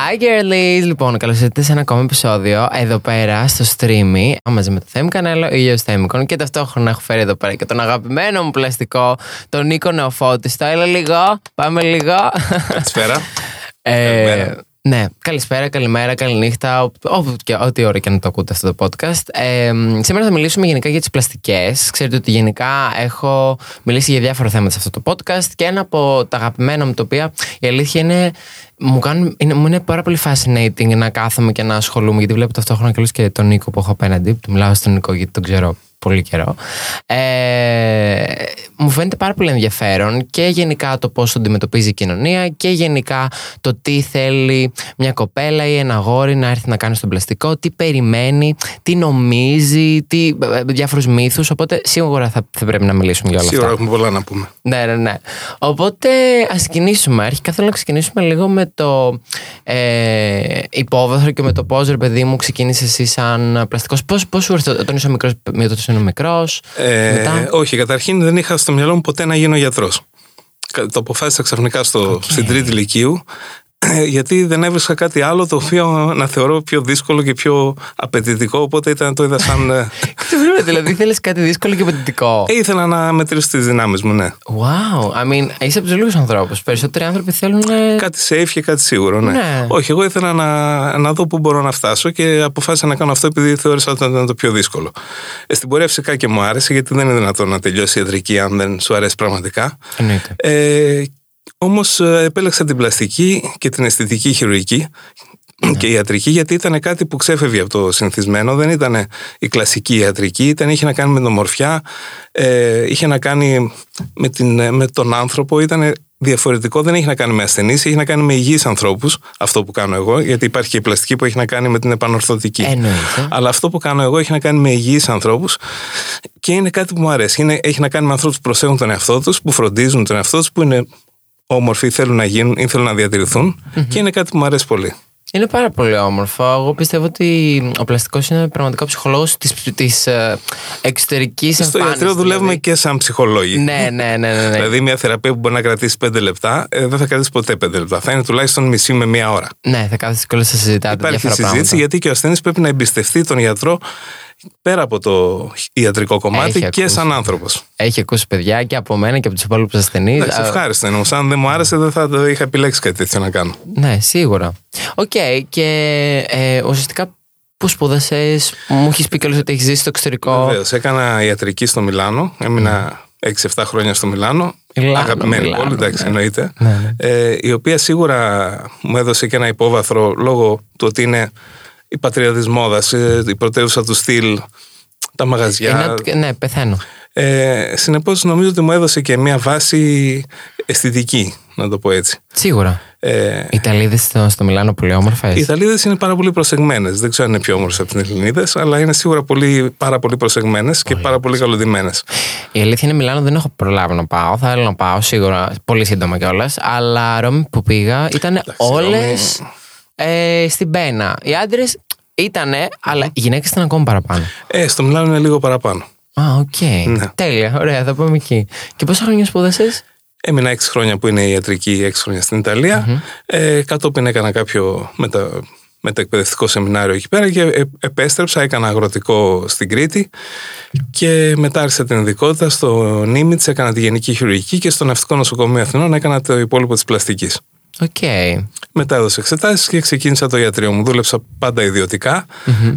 Hi girlies! Λοιπόν, καλώς ήρθατε σε ένα ακόμα επεισόδιο εδώ πέρα στο streamy μαζί με το Θέμη Κανέλο, ήλιο Θέμικον και ταυτόχρονα έχω φέρει εδώ πέρα και τον αγαπημένο μου πλαστικό, τον Νίκο Νεοφώτη. Το έλα λίγο, πάμε λίγο. Καλησπέρα. Ε, Καλημέρα. Ναι, καλησπέρα, καλημέρα, καληνύχτα, ό- όπου και- ό,τι ώρα και να το ακούτε αυτό το podcast. Ε, σήμερα θα μιλήσουμε γενικά για τις πλαστικές. Ξέρετε ότι γενικά έχω μιλήσει για διάφορα θέματα σε αυτό το podcast και ένα από τα αγαπημένα μου, τα οποία η αλήθεια είναι, μου, κάνουν, είναι, μου είναι πάρα πολύ fascinating να κάθομαι και να ασχολούμαι, γιατί βλέπω ταυτόχρονα και όλους και τον Νίκο που έχω απέναντι, του μιλάω στον Νίκο γιατί τον ξέρω πολύ καιρό. Ε, μου φαίνεται πάρα πολύ ενδιαφέρον και γενικά το πώς το αντιμετωπίζει η κοινωνία και γενικά το τι θέλει μια κοπέλα ή ένα αγόρι να έρθει να κάνει στον πλαστικό, τι περιμένει, τι νομίζει, τι, ε, διάφορους μύθους, οπότε σίγουρα θα, θα πρέπει να μιλήσουμε για όλα Σίγουρα αυτά. έχουμε πολλά να πούμε. Ναι, ναι, ναι. Οπότε ας ξεκινήσουμε. Αρχικά θέλω να ξεκινήσουμε λίγο με το ε, υπόβαθρο και με το πώς, ρε παιδί μου, ξεκίνησες εσύ σαν πλαστικός. Πώς σου ήρθε όταν ήσουν μικρός, με το ήσουν μικρός. Ε, Μετά; Όχι, καταρχήν δεν είχα στο μυαλό μου ποτέ να γίνω γιατρός. Το αποφάσισα ξαφνικά στο, στην τρίτη ηλικίου, ε, γιατί δεν έβρισκα κάτι άλλο το οποίο να θεωρώ πιο δύσκολο και πιο απαιτητικό, οπότε ήταν, το είδα σαν... ε, δηλαδή θέλεις κάτι δύσκολο και απαιτητικό. ε, ήθελα να μετρήσω τις δυνάμεις μου, ναι. Wow, I mean, είσαι από τους λίγους ανθρώπους. Περισσότεροι άνθρωποι θέλουν. ε, Κάτι safe και κάτι σίγουρο, ναι. Ναι. Όχι, εγώ ήθελα να, να δω πού μπορώ να φτάσω και αποφάσισα να κάνω αυτό επειδή θεώρησα ότι ήταν το πιο δύσκολο. Ε, στην πορεία φυσικά και μου άρεσε, γιατί δεν είναι δυνατόν να τελειώσει η ιατρική αν δεν σου αρέσει πραγματικά. Εννοείται. Ε, όμως ε, επέλεξα την πλαστική και την αισθητική χειρουργική και η ιατρική γιατί ήταν κάτι που ξέφευγε από το συνηθισμένο δεν ήταν η κλασική ιατρική ήταν, είχε να κάνει με την ομορφιά ε, είχε να κάνει με, την, ε, με τον άνθρωπο ήταν διαφορετικό δεν έχει να κάνει με ασθενείς έχει να κάνει με υγιείς ανθρώπους αυτό που κάνω εγώ γιατί υπάρχει και η πλαστική που έχει να κάνει με την επανορθωτική Εννοείται. αλλά αυτό που κάνω εγώ έχει να κάνει με υγιείς ανθρώπους και είναι κάτι που μου αρέσει. Είναι, έχει να κάνει με ανθρώπους που προσέχουν τον εαυτό τους, που φροντίζουν τον εαυτό τους, που είναι όμορφοι, θέλουν να γίνουν ή θέλουν να διατηρηθουν και είναι κάτι που μου αρέσει πολύ. Είναι πάρα πολύ όμορφο. Εγώ πιστεύω ότι ο πλαστικός είναι πραγματικά ο ψυχολόγος της της, ε, εξωτερικής Στο εμφάνισης. ιατρείο δουλεύουμε δηλαδή. και σαν ψυχολόγοι. Ναι, ναι, ναι. ναι, ναι. Δηλαδή, μια θεραπεία που μπορεί να κρατήσει 5 λεπτά, ε, δεν θα κρατήσει ποτέ 5 λεπτά. Θα είναι τουλάχιστον μισή με μία ώρα. ναι, θα κάθεστε και όλα σας συζητάτε Υπάρχει διάφορα συζήτηση πράγματα. γιατί και ο ασθενής πρέπει να εμπιστευτεί τον γιατρό πέρα από το ιατρικό κομμάτι Έχει και ακούσει. σαν άνθρωπος. Έχει ακούσει παιδιά και από μένα και από τους υπόλοιπους ασθενείς. Εντάξει, ευχάριστο είναι όμως. Αν δεν μου άρεσε, δεν θα το είχα επιλέξει κάτι τέτοιο να κάνω. Ναι, σίγουρα. Οκ, και ε, ουσιαστικά που σπούδασες, μου έχεις πει κιόλα ότι έχεις ζήσει στο εξωτερικό. Βεβαίως. Έκανα ιατρική στο Μιλάνο. Έμεινα 6-7 χρόνια στο Μιλάνο. Μιλάνο, Αγαπημένη Μιλάνο, πόλη, εντάξει, ναι. εννοείται. Ναι, ναι. Ε, η οποία σίγουρα μου έδωσε και ένα υπόβαθρο λόγω του ότι είναι η πατρίδα τη μόδα, η πρωτεύουσα του στυλ, τα μαγαζιά. Είναι- ναι, πεθαίνω. Ε, Συνεπώς, νομίζω ότι μου έδωσε και μια βάση αισθητική, να το πω έτσι. Σίγουρα. Ε, Οι Ιταλίδες στο, στο Μιλάνο πολύ όμορφε. οι Ιταλίδες είναι πάρα πολύ προσεγμένες. Δεν ξέρω αν είναι πιο όμορφες από τι Ελληνίδες, αλλά είναι σίγουρα πολύ, πάρα πολύ προσεγμένες και πάρα πολύ καλοδημένες. Η αλήθεια είναι Μιλάνο δεν έχω προλάβει να πάω. Θα ήθελα να πάω σίγουρα πολύ σύντομα κιόλας. Αλλά Ρώμη που πήγα ήταν όλες ε, στην πένα. Οι άντρες ήτανε, αλλά οι γυναίκες ήταν ακόμα παραπάνω. Ε, στο Μιλάνο είναι λίγο παραπάνω. Α, οκ. Ναι. Τέλεια. Ωραία, θα πάμε εκεί. Και πόσα χρόνια σπούδασες; Έμεινα 6 χρόνια που είναι η ιατρική, 6 χρόνια στην ιταλια Ε, κατόπιν έκανα κάποιο μετα, μεταεκπαιδευτικό σεμινάριο εκεί πέρα και ε, επέστρεψα, έκανα αγροτικό στην Κρήτη και μετά άρχισα την ειδικότητα στο ΝΙΜΤΣ, έκανα τη γενική χειρουργική και στο Ναυτικό Νοσοκομείο Αθηνών έκανα το υπόλοιπο της πλαστικής. Οκ. Μετά έδωσα εξετάσεις και ξεκίνησα το ιατρείο μου. Δούλεψα πάντα ιδιωτικά.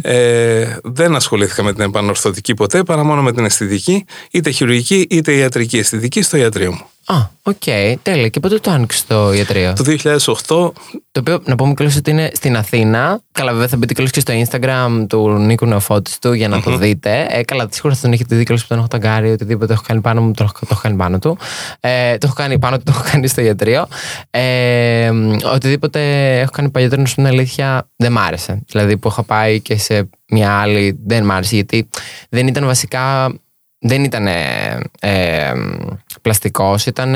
Ε, δεν ασχολήθηκα με την επανορθωτική ποτέ, παρά μόνο με την αισθητική, είτε χειρουργική είτε ιατρική αισθητική στο ιατρείο μου. Α, οκ. Τέλεια. Και πότε το άνοιξε το ιατρείο; Το 2008 Το οποίο να πούμε κιόλας ότι είναι στην Αθήνα. Καλά, βέβαια θα μπείτε κιόλας και στο Instagram του Νίκου Νεοφώτιστου για να το δείτε. Ε, καλά, σίγουρα θα τον έχετε δει κιόλας που τον έχω ταγκάρει. Οτιδήποτε έχω κάνει πάνω μου, το έχω, το έχω κάνει πάνω του. Ε, το έχω κάνει πάνω του, το έχω κάνει στο ιατρείο. Ε, μ, οτιδήποτε έχω κάνει παλιότερα, να σου είναι αλήθεια, δεν μ' άρεσε. Δηλαδή που έχω πάει και σε μια άλλη, δεν μ' άρεσε γιατί δεν ήταν βασικά. Δεν ήταν ε, ε, πλαστικός, ήταν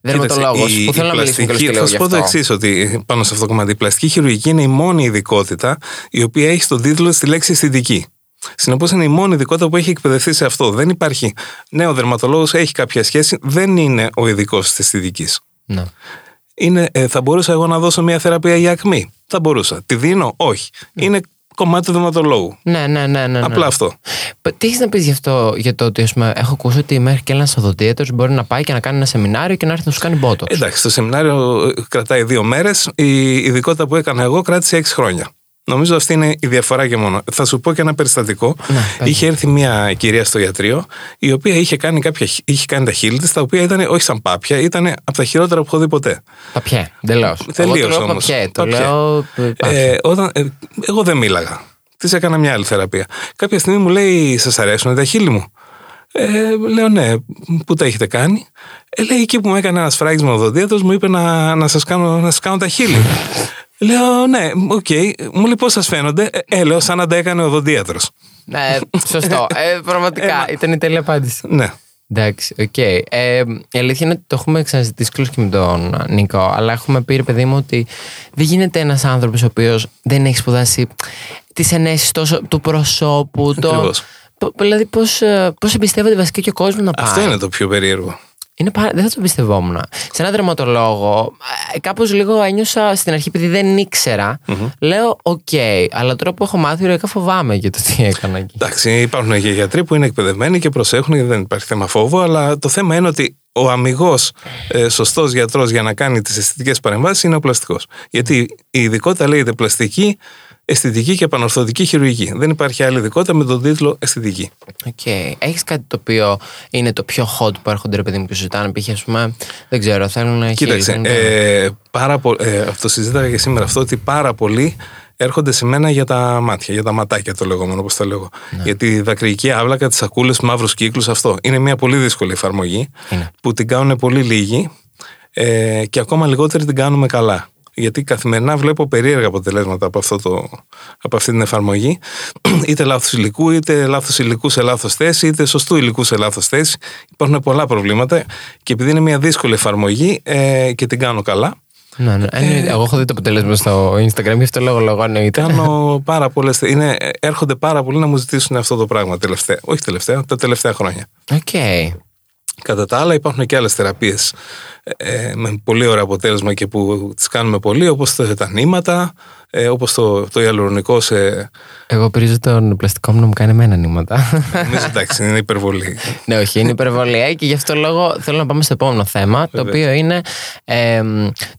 Δερματολόγος. Κοίταξε, η- Που θέλω η να μιλήσουμε και πλαστική- λίγο Θα γι' σου πω το αυτό. εξής, ότι πάνω σε αυτό το κομμάτι. Η πλαστική χειρουργική είναι η μόνη ειδικότητα η οποία έχει στον τίτλο στη λέξη αισθητική. Συνεπώς είναι η μόνη ειδικότητα που έχει εκπαιδευτεί σε αυτό. Δεν υπάρχει. Ναι, ο δερματολόγος έχει κάποια σχέση, δεν είναι ο ειδικός της αισθητικής. Ναι. Είναι, ε, θα μπορούσα εγώ να δώσω μια θεραπεία για ακμή; Θα μπορούσα. Τη δίνω, όχι. Είναι κομμάτι του δερματολόγου. Ναι, ναι, ναι, ναι, ναι. Απλά αυτό. Π- Τι έχεις να πεις γι' αυτό, για το ότι ας πούμε, έχω ακούσει ότι μέχρι και ένας οδοντίατρος μπορεί να πάει και να κάνει ένα σεμινάριο και να έρθει να σου κάνει μπότο. Εντάξει, το σεμινάριο ε, κρατάει δύο μέρες. Η ειδικότητα που έκανα εγώ κράτησε έξι χρόνια. Νομίζω αυτή είναι η διαφορά και μόνο. Θα σου πω και ένα περιστατικό. Ναι, πες. είχε έρθει μια κυρία στο ιατρείο, η οποία είχε κάνει, κάποια, χ- είχε κάνει τα χείλη της, τα οποία ήταν όχι σαν πάπια, ήταν από τα χειρότερα που έχω δει ποτέ. Παπιέ, εντελώς. Τελείως Εγώ το λέω όμως. παπιέ. Το Παπιέ. λέω. ε, παπιέ. Ε, όταν, ε, εγώ δεν μίλαγα. Της έκανα μια άλλη θεραπεία. Κάποια στιγμή μου λέει: Σας αρέσουν τα χείλη μου; Ε, λέω ναι, πού τα έχετε κάνει; Ε, λέει εκεί που μου έκανε ένα σφράγισμα ο οδοντίατρος μου είπε να, να σας κάνω, να σας κάνω τα χείλη. Λέω ναι, οκ. Μου λέει πώς σας φαίνονται; Ε, ε, λέω σαν να τα έκανε ο οδοντίατρος. Ναι, σωστό. Ε, πραγματικά ήταν η τέλεια απάντηση. Ναι. Εντάξει, οκ. Ε, η αλήθεια είναι ότι το έχουμε ξανασυζητήσει και με τον Νίκο, αλλά έχουμε πει, ρε παιδί μου, ότι δεν γίνεται ένας άνθρωπος ο οποίος δεν έχει σπουδάσει τις ενέσεις τόσο του προσώπου. Το, Ακριβώς. π- δηλαδή, πώς πώς εμπιστεύεται βασικά και ο κόσμος να πάει. Αυτό είναι το πιο περίεργο. Είναι πάρα... Δεν θα το πιστευόμουν. Σε έναν δερματολόγο, κάπως λίγο ένιωσα στην αρχή επειδή δεν ηξερα Λέω, οκ, αλλά τώρα που έχω μάθει, οριακά φοβάμαι για το τι έκανα εκεί. Εντάξει, υπάρχουν και γιατροί που είναι εκπαιδευμένοι και προσέχουν και δεν υπάρχει θέμα φόβου, αλλά το θέμα είναι ότι ο αμιγώς ε, σωστός γιατρός για να κάνει τις αισθητικές παρεμβάσεις είναι ο πλαστικός. Γιατί η ειδικότητα λέγεται πλαστική, αισθητική και επανορθωτική χειρουργική. Δεν υπάρχει άλλη ειδικότητα με τον τίτλο αισθητική. Οκ. Έχεις κάτι το οποίο είναι το πιο hot που έρχονται, ρε παιδί μου, και σου ζητάνε. Π.χ. ας πούμε, δεν ξέρω, θέλουν Κοίταξε, χείλη, ε, πάρα πο- ε, αυτό συζήταγα και σήμερα αυτό ότι πάρα πολλοί έρχονται σε μένα για τα μάτια, για τα ματάκια το λεγόμενο, όπως το λέγω. Για τη δακρυϊκή άβλακα, τις σακούλες, μαύρους κύκλους, αυτό. Είναι μια πολύ δύσκολη εφαρμογή Είναι. που την κάνουν πολύ λίγοι ε, και ακόμα λιγότεροι την κάνουμε καλά. Γιατί καθημερινά βλέπω περίεργα αποτελέσματα από, αυτό το, από αυτή την εφαρμογή. είτε λάθος υλικού, είτε λάθος υλικούς σε λάθος θέση, είτε σωστού υλικού σε λάθος θέση. Υπάρχουν πολλά προβλήματα και επειδή είναι μια δύσκολη εφαρμογή ε, και την κάνω καλά, Ναι, ναι. εννοείται. Εγώ έχω δει το αποτέλεσμα στο Instagram, γι' αυτό λόγο λόγο εννοείται. κάνω πάρα πολλές. Έρχονται πάρα πολλοί να μου ζητήσουν αυτό το πράγμα τελευταία. Όχι τελευταία, τα τελευταία χρόνια. Οκ. Κατά τα άλλα, υπάρχουν και άλλες θεραπείες ε, με πολύ ωραίο αποτέλεσμα και που τις κάνουμε πολύ, όπως τα νήματα, ε, όπως το, το ιαλουρονικό σε. Εγώ πρίζω τον πλαστικό μου να μου κάνει εμένα νήματα. Νομίζω εντάξει, είναι υπερβολή. ναι, όχι, είναι υπερβολή. Και γι' αυτό λόγο θέλω να πάμε στο επόμενο θέμα, το οποίο είναι ε,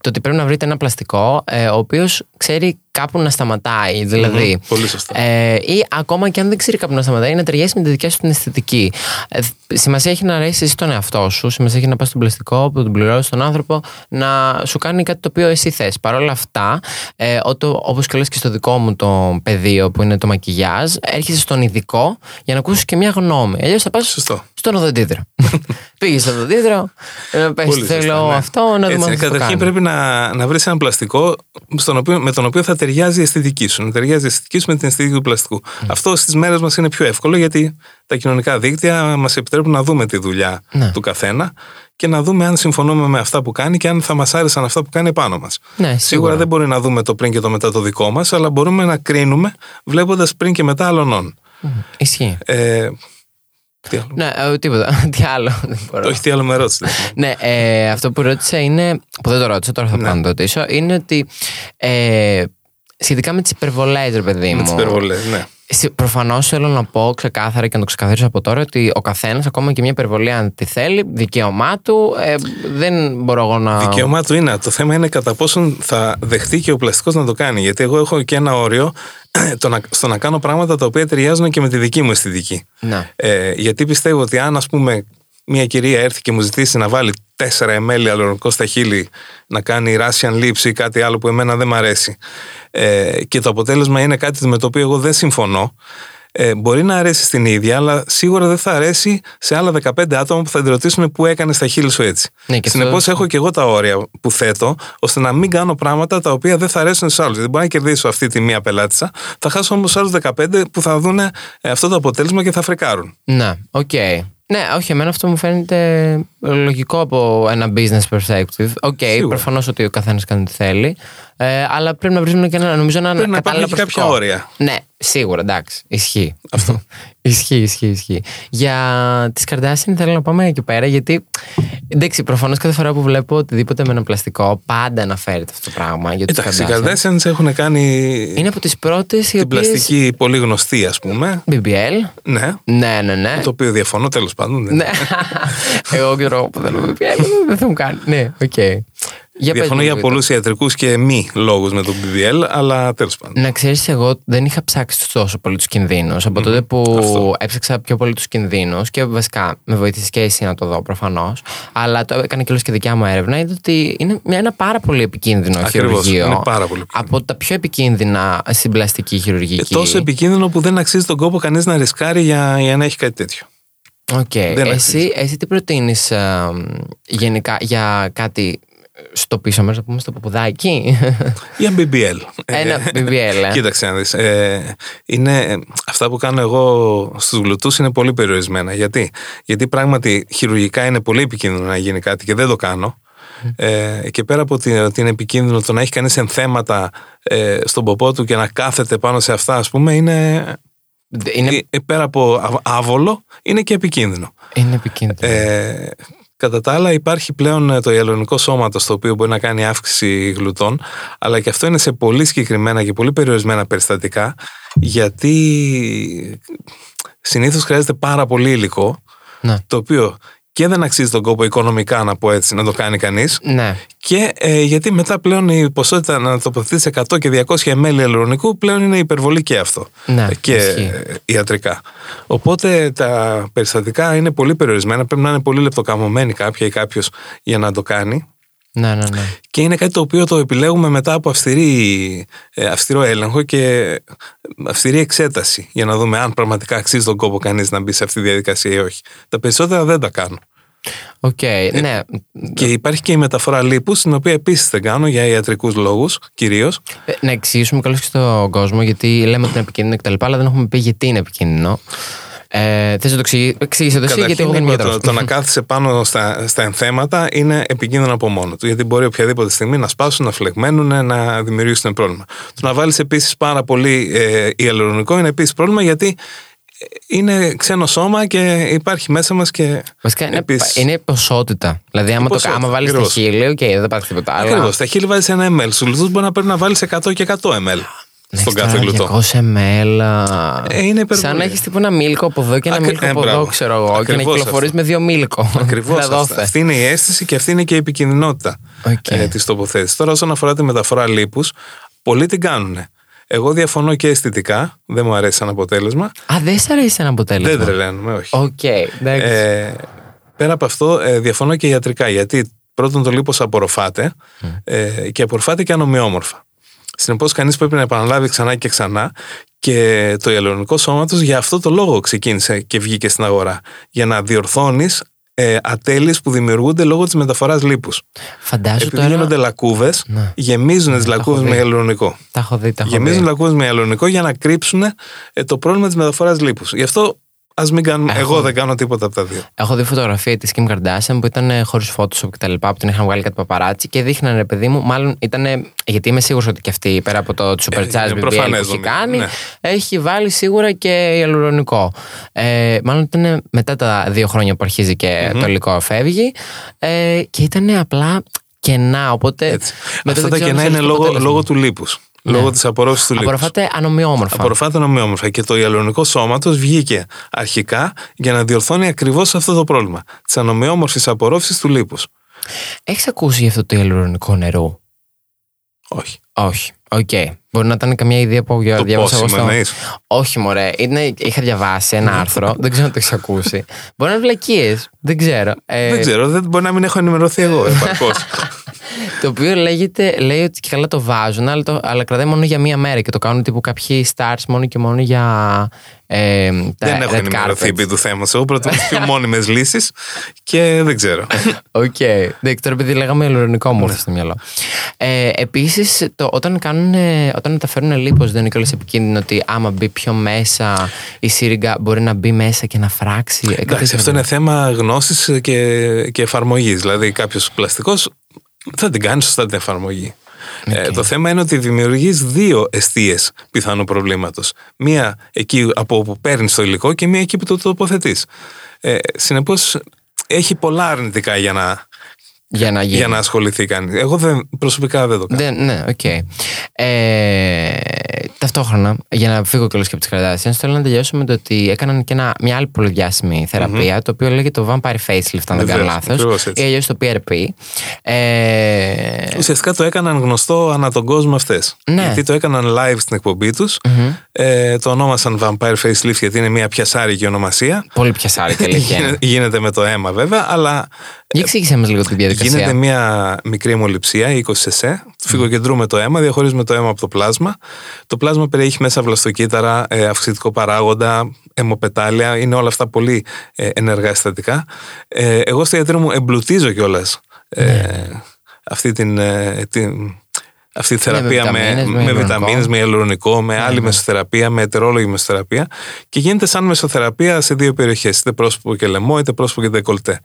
το ότι πρέπει να βρείτε ένα πλαστικό ε, ο οποίος ξέρει κάπου να σταματάει. Δηλαδή, Πολύ σωστά. Ε, ή ακόμα και αν δεν ξέρει κάπου να σταματάει, να ταιριάσει με τη δικιά σου την αισθητική. Ε, σημασία έχει να αρέσει εσύ τον εαυτό σου, σημασία έχει να πας στον πλαστικό, που τον πληρώσει τον άνθρωπο, να σου κάνει κάτι το οποίο εσύ θες. Παρ' όλα αυτά, ε, όπως και λες και στο δικό μου το πεδίο που είναι το μακιγιάζ, έρχεσαι στον ειδικό για να ακούσεις και μια γνώμη. Αλλιώς θα πας Σωστό. Στον οδοντίδρο. Πήγε στον οδοντίδρο, να πες Πολύ θέλω σωστά, ναι. αυτό, να δούμε Έτσι, αν θα το Καταρχήν κάνει. πρέπει να, να βρεις έναν πλαστικό στον οποίο, με τον οποίο θα ταιριάζει η αισθητική σου. Να ταιριάζει η αισθητική σου με την αισθητική του πλαστικού. Αυτό στις μέρες μας είναι πιο εύκολο γιατί τα κοινωνικά δίκτυα μας επιτρέπουν να δούμε τη δουλειά Ναι. του καθένα και να δούμε αν συμφωνούμε με αυτά που κάνει και αν θα μας άρεσαν αυτά που κάνει πάνω μας. Ναι, σίγουρα. δεν μπορεί να δούμε το πριν και το μετά το δικό μας, αλλά μπορούμε να κρίνουμε βλέποντας πριν και μετά άλλων. Ισχύει. Ε, τι άλλο; Ναι, ε, τίποτα. Τι άλλο. Δεν μπορώ. Όχι, τι άλλο με ρώτησε. Ναι, ε, αυτό που ρώτησα είναι. που δεν το ρώτησα, τώρα θα Ναι. πάω να το ρωτήσω. Είναι ότι. Ε, σχετικά με τις υπερβολές, ρε παιδί μου. με τις υπερβολές, ναι. Προφανώς θέλω να πω ξεκάθαρα και να το ξεκαθαρίσω από τώρα ότι ο καθένας, ακόμα και μια υπερβολή, αν τη θέλει, δικαίωμά του. Ε, δεν μπορώ εγώ να. Δικαίωμά του είναι. Το θέμα είναι κατά πόσον θα δεχτεί και ο πλαστικός να το κάνει. Γιατί εγώ έχω και ένα όριο το να, στο να κάνω πράγματα τα οποία ταιριάζουν και με τη δική μου αισθητική. Ναι. Ε, γιατί πιστεύω ότι αν, ας πούμε, μια κυρία έρθει και μου ζητήσει να βάλει 4 ml αλωρονικό στα χείλη, να κάνει Russian lips ή κάτι άλλο που εμένα δεν μ' αρέσει, ε, και το αποτέλεσμα είναι κάτι με το οποίο εγώ δεν συμφωνώ, ε, μπορεί να αρέσει στην ίδια, αλλά σίγουρα δεν θα αρέσει σε άλλα 15 άτομα που θα την ρωτήσουν πού έκανε τα χείλη σου έτσι. Ναι, και Συνεπώς, αυτό- έχω και εγώ τα όρια που θέτω, ώστε να μην κάνω πράγματα τα οποία δεν θα αρέσουν στους άλλους. Δεν μπορώ να κερδίσω αυτή τη μία πελάτησα, θα χάσω όμως άλλους 15 που θα δουν αυτό το αποτέλεσμα και θα φρικάρουν. Ναι, οκ. Ναι, όχι, εμένα αυτό μου φαίνεται λογικό από ένα business perspective. Οκ, okay, Σίγουρα. προφανώς ότι ο καθένας κάνει ό,τι θέλει. Ε, αλλά πρέπει να βρίσκουν και ένα, νομίζω ένα Πρέπει να κατάλληλο υπάρχουν και κάποια προσωπικό. όρια. Ναι, σίγουρα, εντάξει. Ισχύει. Αυτό. ισχύει, ισχύει, ισχύει. Για τις Kardashian θέλω να πάμε εκεί πέρα, γιατί εντάξει, προφανώς κάθε φορά που βλέπω οτιδήποτε με ένα πλαστικό, πάντα αναφέρεται αυτό το πράγμα. Για τους Εντάξει, οι Kardashian. Kardashians έχουν κάνει Είναι από τις πρώτες οι την οποίε. πλαστική πολύ γνωστή, ας πούμε. BBL. Ναι. Ναι, ναι, ναι. Το οποίο διαφωνώ τέλος πάντων. δεν- Ναι. Εγώ ξέρω που θέλω BBL, δεν θα μου κάνει. Ναι, οκ. Για πες Διαφωνώ μου για λίγο. πολλούς ιατρικούς και μη λόγους με το BBL, αλλά τέλος πάντων. Να ξέρεις, εγώ δεν είχα ψάξει τόσο πολύ τους κινδύνους. Από τότε που Αυτό. έψαξα πιο πολύ τους κινδύνους και βασικά με βοήθησε και εσύ να το δω προφανώς. Αλλά το έκανε και όλος και δικιά μου έρευνα. Είδα ότι είναι μια- ένα πάρα πολύ επικίνδυνο Ακριβώς, χειρουργείο. είναι πάρα πολύ επικίνδυνο. Από τα πιο επικίνδυνα στην πλαστική Ε, χειρουργική. τόσο επικίνδυνο που δεν αξίζει τον κόπο κανείς να ρισκάρει για, για να έχει κάτι τέτοιο. Οκ. Δεν Εσύ, αξίζει. εσύ τι προτείνεις γενικά για κάτι στο πίσω μέρος, να πούμε στο ποπουδάκι. Για BBL. Ένα BBL. ε. Κοίταξε να δεις. Ε, είναι, αυτά που κάνω εγώ στους γλουτούς είναι πολύ περιορισμένα. Γιατί; Γιατί πράγματι χειρουργικά είναι πολύ επικίνδυνο να γίνει κάτι και δεν το κάνω. Ε, και πέρα από ότι ότι είναι επικίνδυνο το να έχει κανείς ενθέματα ε, στον ποπό του και να κάθεται πάνω σε αυτά ας πούμε είναι, είναι, ε, πέρα από άβ- άβολο είναι και επικίνδυνο. είναι επικίνδυνο. Ε, κατά τα άλλα υπάρχει πλέον ε, το ιαλουρονικό σώματο το οποίο μπορεί να κάνει αύξηση γλουτών αλλά και αυτό είναι σε πολύ συγκεκριμένα και πολύ περιορισμένα περιστατικά γιατί συνήθως χρειάζεται πάρα πολύ υλικό ναι. το οποίο και δεν αξίζει τον κόπο οικονομικά να πω έτσι να το κάνει κανείς ναι. και ε, γιατί μετά πλέον η ποσότητα να τοποθετήσει 100 και 200 ml ιαλουρονικού πλέον είναι υπερβολή και αυτό. Ναι, Ε, και ισχύει. ε, ιατρικά. Οπότε τα περιστατικά είναι πολύ περιορισμένα. Πρέπει να είναι πολύ λεπτοκαμωμένοι κάποια ή κάποιος για να το κάνει. Ναι, ναι, ναι. Και είναι κάτι το οποίο το επιλέγουμε μετά από αυστηρή, ε, αυστηρό έλεγχο και αυστηρή εξέταση για να δούμε αν πραγματικά αξίζει τον κόπο κανείς να μπει σε αυτή τη διαδικασία ή όχι. Τα περισσότερα δεν τα κάνω. Οκ, ναι. Και υπάρχει και η μεταφορά λίπους, την οποία επίσης δεν κάνω για ιατρικούς λόγους κυρίως. Ε, Να εξηγήσουμε κιόλας και στον κόσμο, γιατί λέμε ότι είναι επικίνδυνο κτλ. Αλλά δεν έχουμε πει γιατί είναι επικίνδυνο. Ε, Θες να το εξηγήσει εξήγησε το εσύ, γιατί εγώ δεν είμαι το, γιατρός. το να κάθεσαι πάνω στα, στα ενθέματα είναι επικίνδυνο από μόνο του. Γιατί μπορεί οποιαδήποτε στιγμή να σπάσουν, να φλεγμένουν, να δημιουργήσουν πρόβλημα. Το να βάλεις επίσης πάρα πολύ ε, υαλουρονικό είναι επίσης πρόβλημα γιατί ε, είναι ξένο σώμα και υπάρχει μέσα μας και. Βασικά είναι, επίσης- είναι ποσότητα. Δηλαδή, άμα, το, ποσότητα, άμα βάλεις τα ακριβώς. χείλη, οκ, δεν υπάρχει τίποτα. Αλλά Ακριβώς. Στα χείλη βάζει ένα ml. Στους γλουτούς μπορεί να πρέπει να βάλεις 100 και 100 ml στον κάθε γλουτό. 200 ml. Ε, είναι υπερβολή. Σαν να έχεις τύπου ένα Μίλκο από εδώ και ένα Ακρι- Μίλκο ε, από εδώ, μπράβο. ξέρω εγώ. Και να Ακριβώς κυκλοφορείς αυτό. με δύο Μίλκο. Ακριβώς. Να δώστε. Αυτή είναι η αίσθηση και αυτή είναι και η επικινδυνότητα Οκ. ε, της τοποθέτησης. Τώρα, όσον αφορά τη μεταφορά λίπους, πολλοί την κάνουν. Εγώ διαφωνώ και αισθητικά. Δεν μου αρέσει σαν αποτέλεσμα. Α, δεν σ' αρέσει ένα αποτέλεσμα. Δεν τρελαίνομαι, όχι. Οκ, εντάξει. Ε, πέρα από αυτό, ε, διαφωνώ και ιατρικά. Γιατί πρώτον το λίπος απορροφάται ε, και απορροφάται και ανομοιόμορφα. Συνεπώς, κανείς πρέπει να επαναλάβει ξανά και ξανά. Και το υαλουρονικό σώματος για αυτό το λόγο ξεκίνησε και βγήκε στην αγορά. Για να διορθώνεις ε, ατέλειες που δημιουργούνται λόγω της μεταφοράς λίπους. Φαντάζομαι Επειδή τώρα. γίνονται λακκούβες, Ναι. γεμίζουν τις τα λακκούβες έχω με δει. ιαλουρονικό. Τα έχω δει, τα έχω Γεμίζουν δει. λακκούβες με ιαλουρονικό για να κρύψουν ε, το πρόβλημα της μεταφοράς λίπους. Γι' αυτό ας μην κάνουμε. Έχω Εγώ δει. δεν κάνω τίποτα από τα δύο. Έχω δει φωτογραφία της Kim Kardashian που ήταν χωρίς Photoshop κτλ. που την είχαν βγάλει κάτι παπαράτσι και δείχνανε, ρε παιδί μου, μάλλον ήταν. Γιατί είμαι σίγουρος ότι και αυτή πέρα από το Super Ε, Charge είναι BBL που προφανές, έχει νομίζω, κάνει, ναι. έχει βάλει σίγουρα και ιαλουρονικό. Ε, μάλλον ήταν μετά τα δύο χρόνια που αρχίζει και το υλικό φεύγει. Ε, και ήταν απλά κενά. Οπότε. Έτσι. μετά Αυτά δεν τα ξέρω κενά αν είναι ξέρεις το λόγω, αποτέλεσμα. λόγω του λίπους. Ναι. Λόγω της απορρόφησης του λίπους. Απορροφάται ανομοιόμορφα. Απορροφάται ανομοιόμορφα. Και το υαλουρονικό σώματος βγήκε αρχικά για να διορθώνει ακριβώς αυτό το πρόβλημα. Της ανομοιόμορφης απορρόφησης του λίπους. Έχεις ακούσει για αυτό το υαλουρονικό νερό; Όχι. Όχι. Οκ. Μπορεί να ήταν καμιά ιδέα που για Το διάβασα εγώ πόσιμο στο... εννοείς. Όχι, μωρέ. Είναι... Είχα διαβάσει ένα άρθρο. δεν ξέρω αν το έχεις ακούσει. Μπορεί να είναι βλακίες. Δεν ξέρω. Ε, Δεν ξέρω, δεν μπορεί να μην έχω ενημερωθεί εγώ επαρκώς. Το οποίο λέγεται, λέει ότι και καλά το βάζουν, αλλά, το, αλλά κρατάει μόνο για μία μέρα και το κάνουν τύπου κάποιοι stars μόνο και μόνο για, Ε, τα Δεν έχω red ενημερωθεί carpets. επί του θέματος. Εγώ προτιμώ τις πιο μόνιμες λύσεις και δεν ξέρω. OK. Okay. Τώρα επειδή λέγαμε υαλουρονικό μου ήρθε στο μυαλό. Ε, Επίσης, όταν, κάνουν, όταν μεταφέρουν λίπος, δεν είναι κιόλας επικίνδυνο ότι άμα μπει πιο μέσα η σύριγγα μπορεί να μπει μέσα και να φράξει. Ε, κάτι Εντάξει, αυτό τέτοιο. είναι θέμα γνώσης και, και εφαρμογής. Δηλαδή, κάποιος πλαστικός θα την κάνεις σωστά την εφαρμογή. Ε, το θέμα είναι ότι δημιουργείς δύο εστίες πιθανού προβλήματος. Μία εκεί από όπου παίρνεις το υλικό και μία εκεί που το τοποθετείς. Ε, Συνεπώς, έχει πολλά αρνητικά για να, Για να γίνει. για να ασχοληθεί κανείς. Εγώ δεν, προσωπικά δεν το κάνω. Δεν, ναι, οκ. Ε, ταυτόχρονα, για να φύγω κιόλας και από τις Kardashians, θέλω να τελειώσω με το ότι έκαναν και ένα, μια άλλη πολύ διάσημη θεραπεία, το οποίο λέγεται το Vampire Facelift, αν δεν κάνω Βεβαίως, λάθος. ακριβώς έτσι. Ή αλλιώς το PRP. Ε, Ουσιαστικά το έκαναν γνωστό ανά τον κόσμο αυτές. Ναι. Γιατί το έκαναν live στην εκπομπή τους. Ε, το ονόμασαν Vampire Facelift γιατί είναι μια πιασάρικη ονομασία. πολύ πιασάρικα λέγεται. Γίνεται- Γίνεται με το αίμα βέβαια, αλλά Για εξήγησέ μας λίγο τη διαδικασία. Γίνεται μια μικρή αιμοληψία, 20 σεσέ. Φυγοκεντρούμε το αίμα, διαχωρίζουμε το αίμα από το πλάσμα. Το πλάσμα περιέχει μέσα βλαστοκύτταρα, ε, αυξητικό παράγοντα, αιμοπετάλια. Είναι όλα αυτά πολύ ε, ενεργά συστατικά. Ε, εγώ στο ιατρείο μου εμπλουτίζω κιόλας ε, αυτή την, ε, την, αυτή τη θεραπεία με, βιταμίνες, με με, υαλουρονικό. βιταμίνες, με ιαλουρονικό, με άλλη μεσοθεραπεία, με ετερόλογη μεσοθεραπεία και γίνεται σαν μεσοθεραπεία σε δύο περιοχές, είτε πρόσωπο και λαιμό, είτε πρόσωπο και δεκολτέ.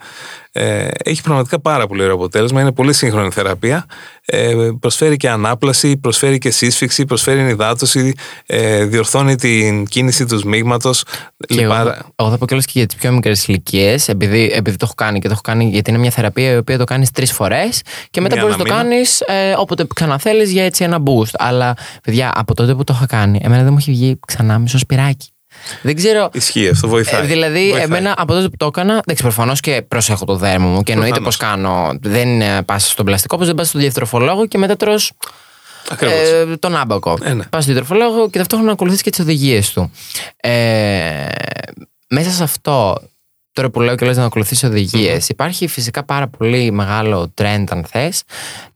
Ε, έχει πραγματικά πάρα πολύ ωραίο αποτέλεσμα, είναι πολύ σύγχρονη θεραπεία, ε, προσφέρει και ανάπλαση, προσφέρει και σύσφυξη, προσφέρει ενυδάτωση, ε, διορθώνει την κίνηση του σμίγματος. Και εγώ, εγώ θα πω κιόλας και για τις πιο μικρές ηλικίες, επειδή, επειδή το έχω κάνει και το έχω κάνει γιατί είναι μια θεραπεία η οποία το κάνεις τρεις φορές και μετά Μία μπορείς να το ένα κάνεις ε, όποτε ξαναθέλεις για έτσι ένα boost. Αλλά παιδιά, από τότε που το είχα κάνει, εμένα δεν μου έχει βγει ξανά μισό σπυράκι. Δεν ξέρω. Ισχύει αυτό, βοηθάει. Ε, δηλαδή, Βοηθάει. εμένα από τότε που το έκανα, εντάξει, προφανώς και προσέχω το δέρμα μου και εννοείται πώ Προφανώς. κάνω. Δεν πας στον πλαστικό, όπως δεν πας στον διατροφολόγο και μετά τρως Ακριβώς. ε, τον άμπακο. Ε, ναι. Πας στον διατροφολόγο και ταυτόχρονα ακολουθείς και τις οδηγίες του. Ε, μέσα σε αυτό, τώρα που λέω και λες να ακολουθείς οδηγίες, υπάρχει φυσικά πάρα πολύ μεγάλο trend, αν θες,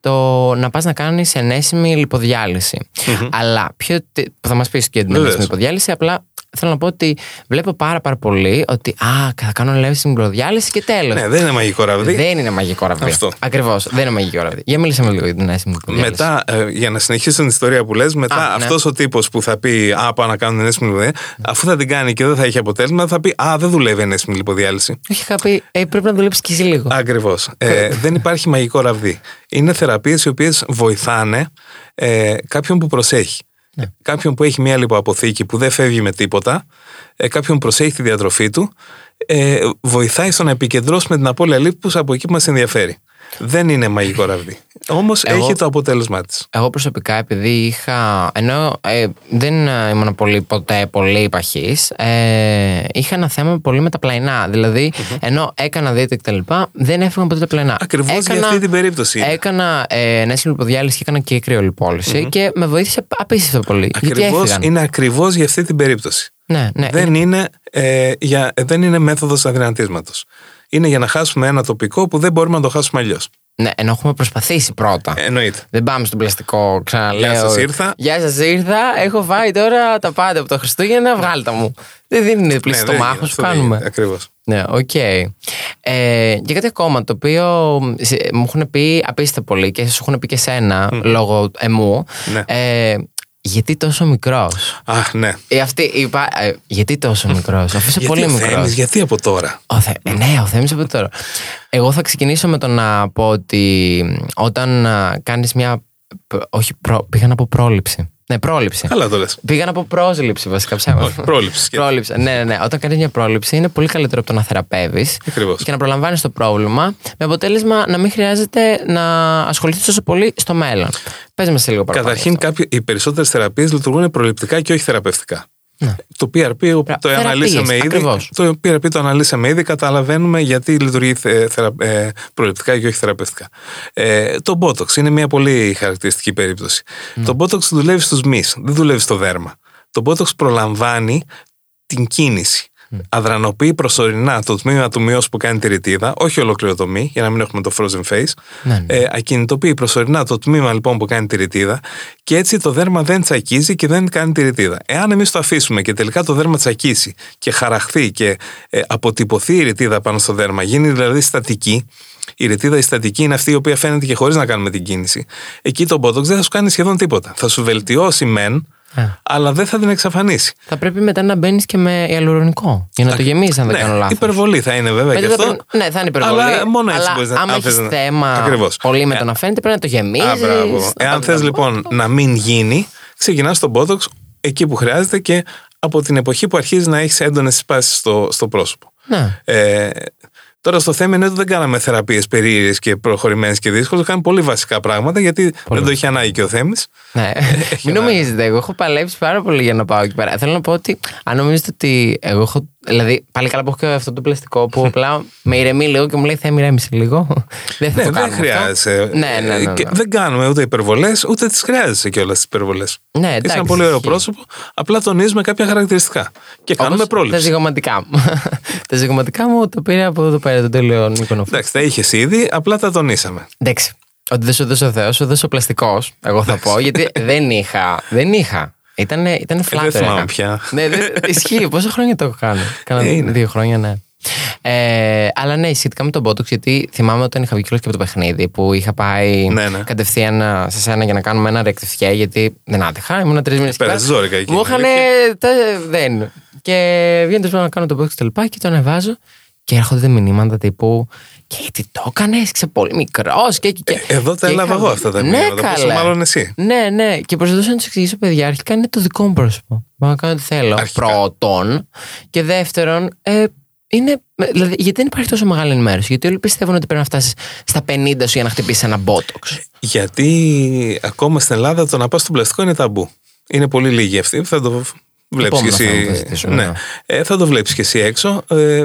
το να πας να κάνεις ενέσιμη λιποδιάλυση. Αλλά ποιο. τι- που θα μας πεις και την Βεβαίως. ενέσιμη λιποδιάλυση, απλά θέλω να πω ότι βλέπω πάρα, πάρα πολύ ότι α, θα κάνω ενέσιμη λιποδιάλυση και τέλος. Ναι, δεν είναι μαγικό ραβδί. Δεν είναι μαγικό ραβδί. Αυτό. Ακριβώς. Δεν είναι μαγικό ραβδί. Για μίλησαμε λίγο για την ενέσιμη λιποδιάλυση. Μετά, ε, για να συνεχίσω την ιστορία που λες, μετά Α, ναι. αυτός ο τύπος που θα πει Α, πάω να κάνω ενέσιμη λιποδιάλυση, αφού θα την κάνει και δεν θα έχει αποτέλεσμα, θα πει Α, δεν δουλεύει ενέσιμη λιποδιάλυση. Όχι, είχα πει, ε, πρέπει να δουλέψεις κι εσύ λίγο. Ακριβώς. Ε, δεν υπάρχει μαγικό ραβδί. Είναι θεραπείες οι οποίες βοηθάνε ε, κάποιον που προσέχει. Ναι. Κάποιον που έχει μια λιποαποθήκη που δεν φεύγει με τίποτα, ε, κάποιον που προσέχει τη διατροφή του, ε, βοηθάει στο να επικεντρώσουμε την απώλεια λίπους από εκεί που μας ενδιαφέρει. Δεν είναι μαγικό ραβδί. Όμως Εγώ- έχει το αποτέλεσμά της. Εγώ προσωπικά, επειδή είχα. ενώ ε, δεν ε, ήμουν πολύ, ποτέ πολύ παχή, ε, είχα ένα θέμα πολύ με τα πλαϊνά. Δηλαδή, ενώ έκανα δίαιτα και τα λοιπά, δεν έφυγαν ποτέ τα πλαϊνά. Ακριβώς για αυτή την περίπτωση είναι. Έκανα ε, ενέσιμη λιποδιάλυση και έκανα και κρυολιπόλυση και με βοήθησε απίστευτα πολύ. γιατί Ακριβώς, έφυγαν; είναι ακριβώς για αυτή την περίπτωση. Ναι, ναι. δεν, είναι, ε, για, δεν είναι μέθοδος αδυνατίσματος. Είναι για να χάσουμε ένα τοπικό που δεν μπορούμε να το χάσουμε αλλιώς. ναι, ενώ έχουμε προσπαθήσει πρώτα. Εννοείται. Δεν πάμε στον πλαστικό, ξαναλέω. Γεια σας, ήρθα. Γεια σας, ήρθα. Έχω φάει τώρα τα πάντα από το Χριστούγεννα, βγάλτα μου. Δεν, δεν είναι πλύση στομάχου που κάνουμε. Ακριβώς. Ναι, οκ. Ε, και κάτι ακόμα το οποίο σε- μου έχουν πει απίστευτα πολύ και σου έχουν πει και εσένα λόγω εμού. Ναι. Ε, γιατί τόσο μικρός; Αχ, ναι. Ε, αυτή είπα, ε, γιατί τόσο μικρός, αφού είσαι Γιατί πολύ ο μικρός. Θέμης, γιατί από τώρα; Ο Θε... ε, ναι, ο Θέμης από τώρα. Εγώ θα ξεκινήσω με το να πω ότι όταν α, κάνεις μια... π- Όχι, προ... πήγα να πω πρόληψη. Ναι, πρόληψη. Καλά το λες. Πήγα να πω πρόσληψη βασικά ψέματα. Όχι, πρόληψη. πρόληψη. Ναι, ναι, ναι. Όταν κάνεις μια πρόληψη είναι πολύ καλύτερο από το να θεραπεύεις Ακριβώς. και να προλαμβάνεις το πρόβλημα με αποτέλεσμα να μην χρειάζεται να ασχοληθείς τόσο πολύ στο μέλλον. Πες με σε λίγο παραπάνω. Καταρχήν, κάποιοι, οι περισσότερες θεραπείες λειτουργούν προληπτικά και όχι θεραπευτικά. Το PRP το Θεραπείες, αναλύσαμε ήδη. ακριβώς. Το PRP το αναλύσαμε ήδη, καταλαβαίνουμε γιατί λειτουργεί θε- θερα- ε, προληπτικά και όχι θεραπευτικά. Ε, το Botox είναι μια πολύ χαρακτηριστική περίπτωση. Το Botox δουλεύει στους μυς, δεν δουλεύει στο δέρμα. Το Botox προλαμβάνει την κίνηση. Αδρανοποιεί προσωρινά το τμήμα του μειός που κάνει τη ρητίδα, όχι ολοκληρωτομή, για να μην έχουμε το frozen face. Ναι, ναι. Ε, ακινητοποιεί προσωρινά το τμήμα λοιπόν που κάνει τη ρητίδα και έτσι το δέρμα δεν τσακίζει και δεν κάνει τη ρητίδα. Εάν εμείς το αφήσουμε και τελικά το δέρμα τσακίσει και χαραχθεί και ε, αποτυπωθεί η ρητίδα πάνω στο δέρμα, γίνει δηλαδή στατική, η ρητίδα η στατική είναι αυτή η οποία φαίνεται και χωρίς να κάνουμε την κίνηση. Εκεί το Botox δεν θα σου κάνει σχεδόν τίποτα. Θα σου βελτιώσει μεν, Α. αλλά δεν θα την εξαφανίσει. Θα πρέπει μετά να μπαίνεις και με ιαλουρονικό. Για να το γεμίσεις, αν δεν ναι, κάνω λάθος. υπερβολή θα είναι βέβαια και αυτό. Ναι, θα είναι υπερβολή. Αλλά μόνο έτσι αλλά μπορείς να- άμα αν θες έχει να- θέμα Ακριβώς. πολύ με Ε, το να φαίνεται, πρέπει να το γεμίζεις. Α, μπράβο. Εάν θες λοιπόν να μην γίνει, ξεκινάς τον Botox εκεί που χρειάζεται και από την εποχή που αρχίζει να έχεις έντονες σπάσεις στο, στο πρόσωπο. Ναι. Ε, τώρα στο θέμα είναι ότι δεν κάναμε θεραπείες περίεργες και προχωρημένες και δύσκολες. Κάναμε πολύ βασικά πράγματα γιατί δεν το είχε ανάγκη και ο Θέμης. Ναι. Μην ένα- νομίζετε, εγώ έχω παλέψει πάρα πολύ για να πάω εκεί πέρα. Θέλω να πω ότι αν νομίζετε ότι εγώ έχω. Δηλαδή, πάλι καλά που έχω και αυτό το πλαστικό που απλά με ηρεμεί λίγο και μου λέει θα ηρέμησε λίγο. δεν θα Ναι, το δεν κάνουμε αυτό. χρειάζεσαι. Ναι, ναι, ναι, ναι. Και δεν κάνουμε ούτε υπερβολές, ούτε τις χρειάζεσαι κιόλας τις υπερβολές. Ναι, Είσαι εντάξει, ένα πολύ ωραίο ισχύει. πρόσωπο, απλά τονίζουμε κάποια χαρακτηριστικά. Και κάνουμε Όπως Τα πρόληψη. ζυγωματικά μου. τα ζυγωματικά μου το πήρε από εδώ πέρα, τον τέλειο Νίκονο. Εντάξει, τα είχες ήδη, απλά τα τονίσαμε. Εντάξει. Ότι δεν σου δώσε ο Θεός, σου δώσε ο πλαστικός. Εγώ θα πω, γιατί δεν είχα. Δεν είχα. Ήτανε, ήτανε flat. δεν θυμάμαι έκανα. πια. ναι, δεν, ισχύει. Πόσα χρόνια το έχω κάνει; Κάνα Ε, είναι. δύο χρόνια, ναι. Ε, αλλά ναι, σχετικά με τον Botox, γιατί θυμάμαι όταν είχα βγει κιόλας και από το παιχνίδι που είχα πάει Ναι, ναι. κατευθείαν α, σε σένα για να κάνουμε ένα ρεκτιφιέ, γιατί δεν άτυχα. Ήμουν τρεις μήνες Πέρασε ζόρικα εκεί. Μου είχαν. Δεν. Και βγαίνοντας να κάνω το Botox και λοιπά και το ανεβάζω και έρχονται μηνύματα τύπου. Και γιατί το έκανες, είσαι πολύ μικρός. Και, και, και, Ε, εδώ τα και έλαβα είχα- εγώ αυτά τα ναι, μηνύματα, πόσο καλέ. μάλλον εσύ. Ναι, ναι. Και προσπαθούσα να τους εξηγήσω, παιδιά, αρχικά είναι το δικό μου πρόσωπο. Μπορώ να κάνω ό,τι θέλω. Αρχικά. Πρώτον. Και δεύτερον, ε, είναι, δηλαδή, γιατί δεν υπάρχει τόσο μεγάλη ενημέρωση; Γιατί όλοι πιστεύουν ότι πρέπει να φτάσεις στα 50 σου για να χτυπήσεις ένα botox. Γιατί ακόμα στην Ελλάδα το να πας στο πλαστικό είναι ταμπού. Είναι πολύ λίγοι αυτοί. Θα το βλέπεις κι Επόμενο θέμα που θα εσύ. συζητήσουμε, Ναι. ναι. Ε, θα το βλέπεις κι εσύ έξω. Ε,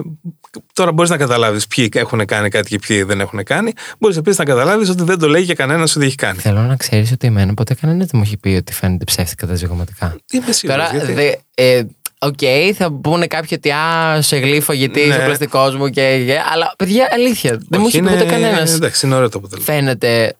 τώρα μπορείς να καταλάβεις ποιοι έχουν κάνει κάτι και ποιοι δεν έχουν κάνει. Μπορείς επίσης να καταλάβεις ότι δεν το λέει και κανένας ότι έχει κάνει. Θέλω να ξέρεις ότι εμένα ποτέ κανένας δεν μου έχει πει ότι φαίνεται ψεύτικα τα ζυγωματικά. Είμαι σίγουρος, Τώρα, γιατί. δε, ε, οκ, θα πούνε κάποιοι ότι α, σε γλύφω γιατί Ναι. είσαι ο πλαστικός μου και, και. Αλλά παιδιά, αλήθεια. Δεν μου Όχι, έχει πει ποτέ είναι- κανένας. Εντάξει, είναι ωραίο το αποτέλεσμα. Φαίνεται.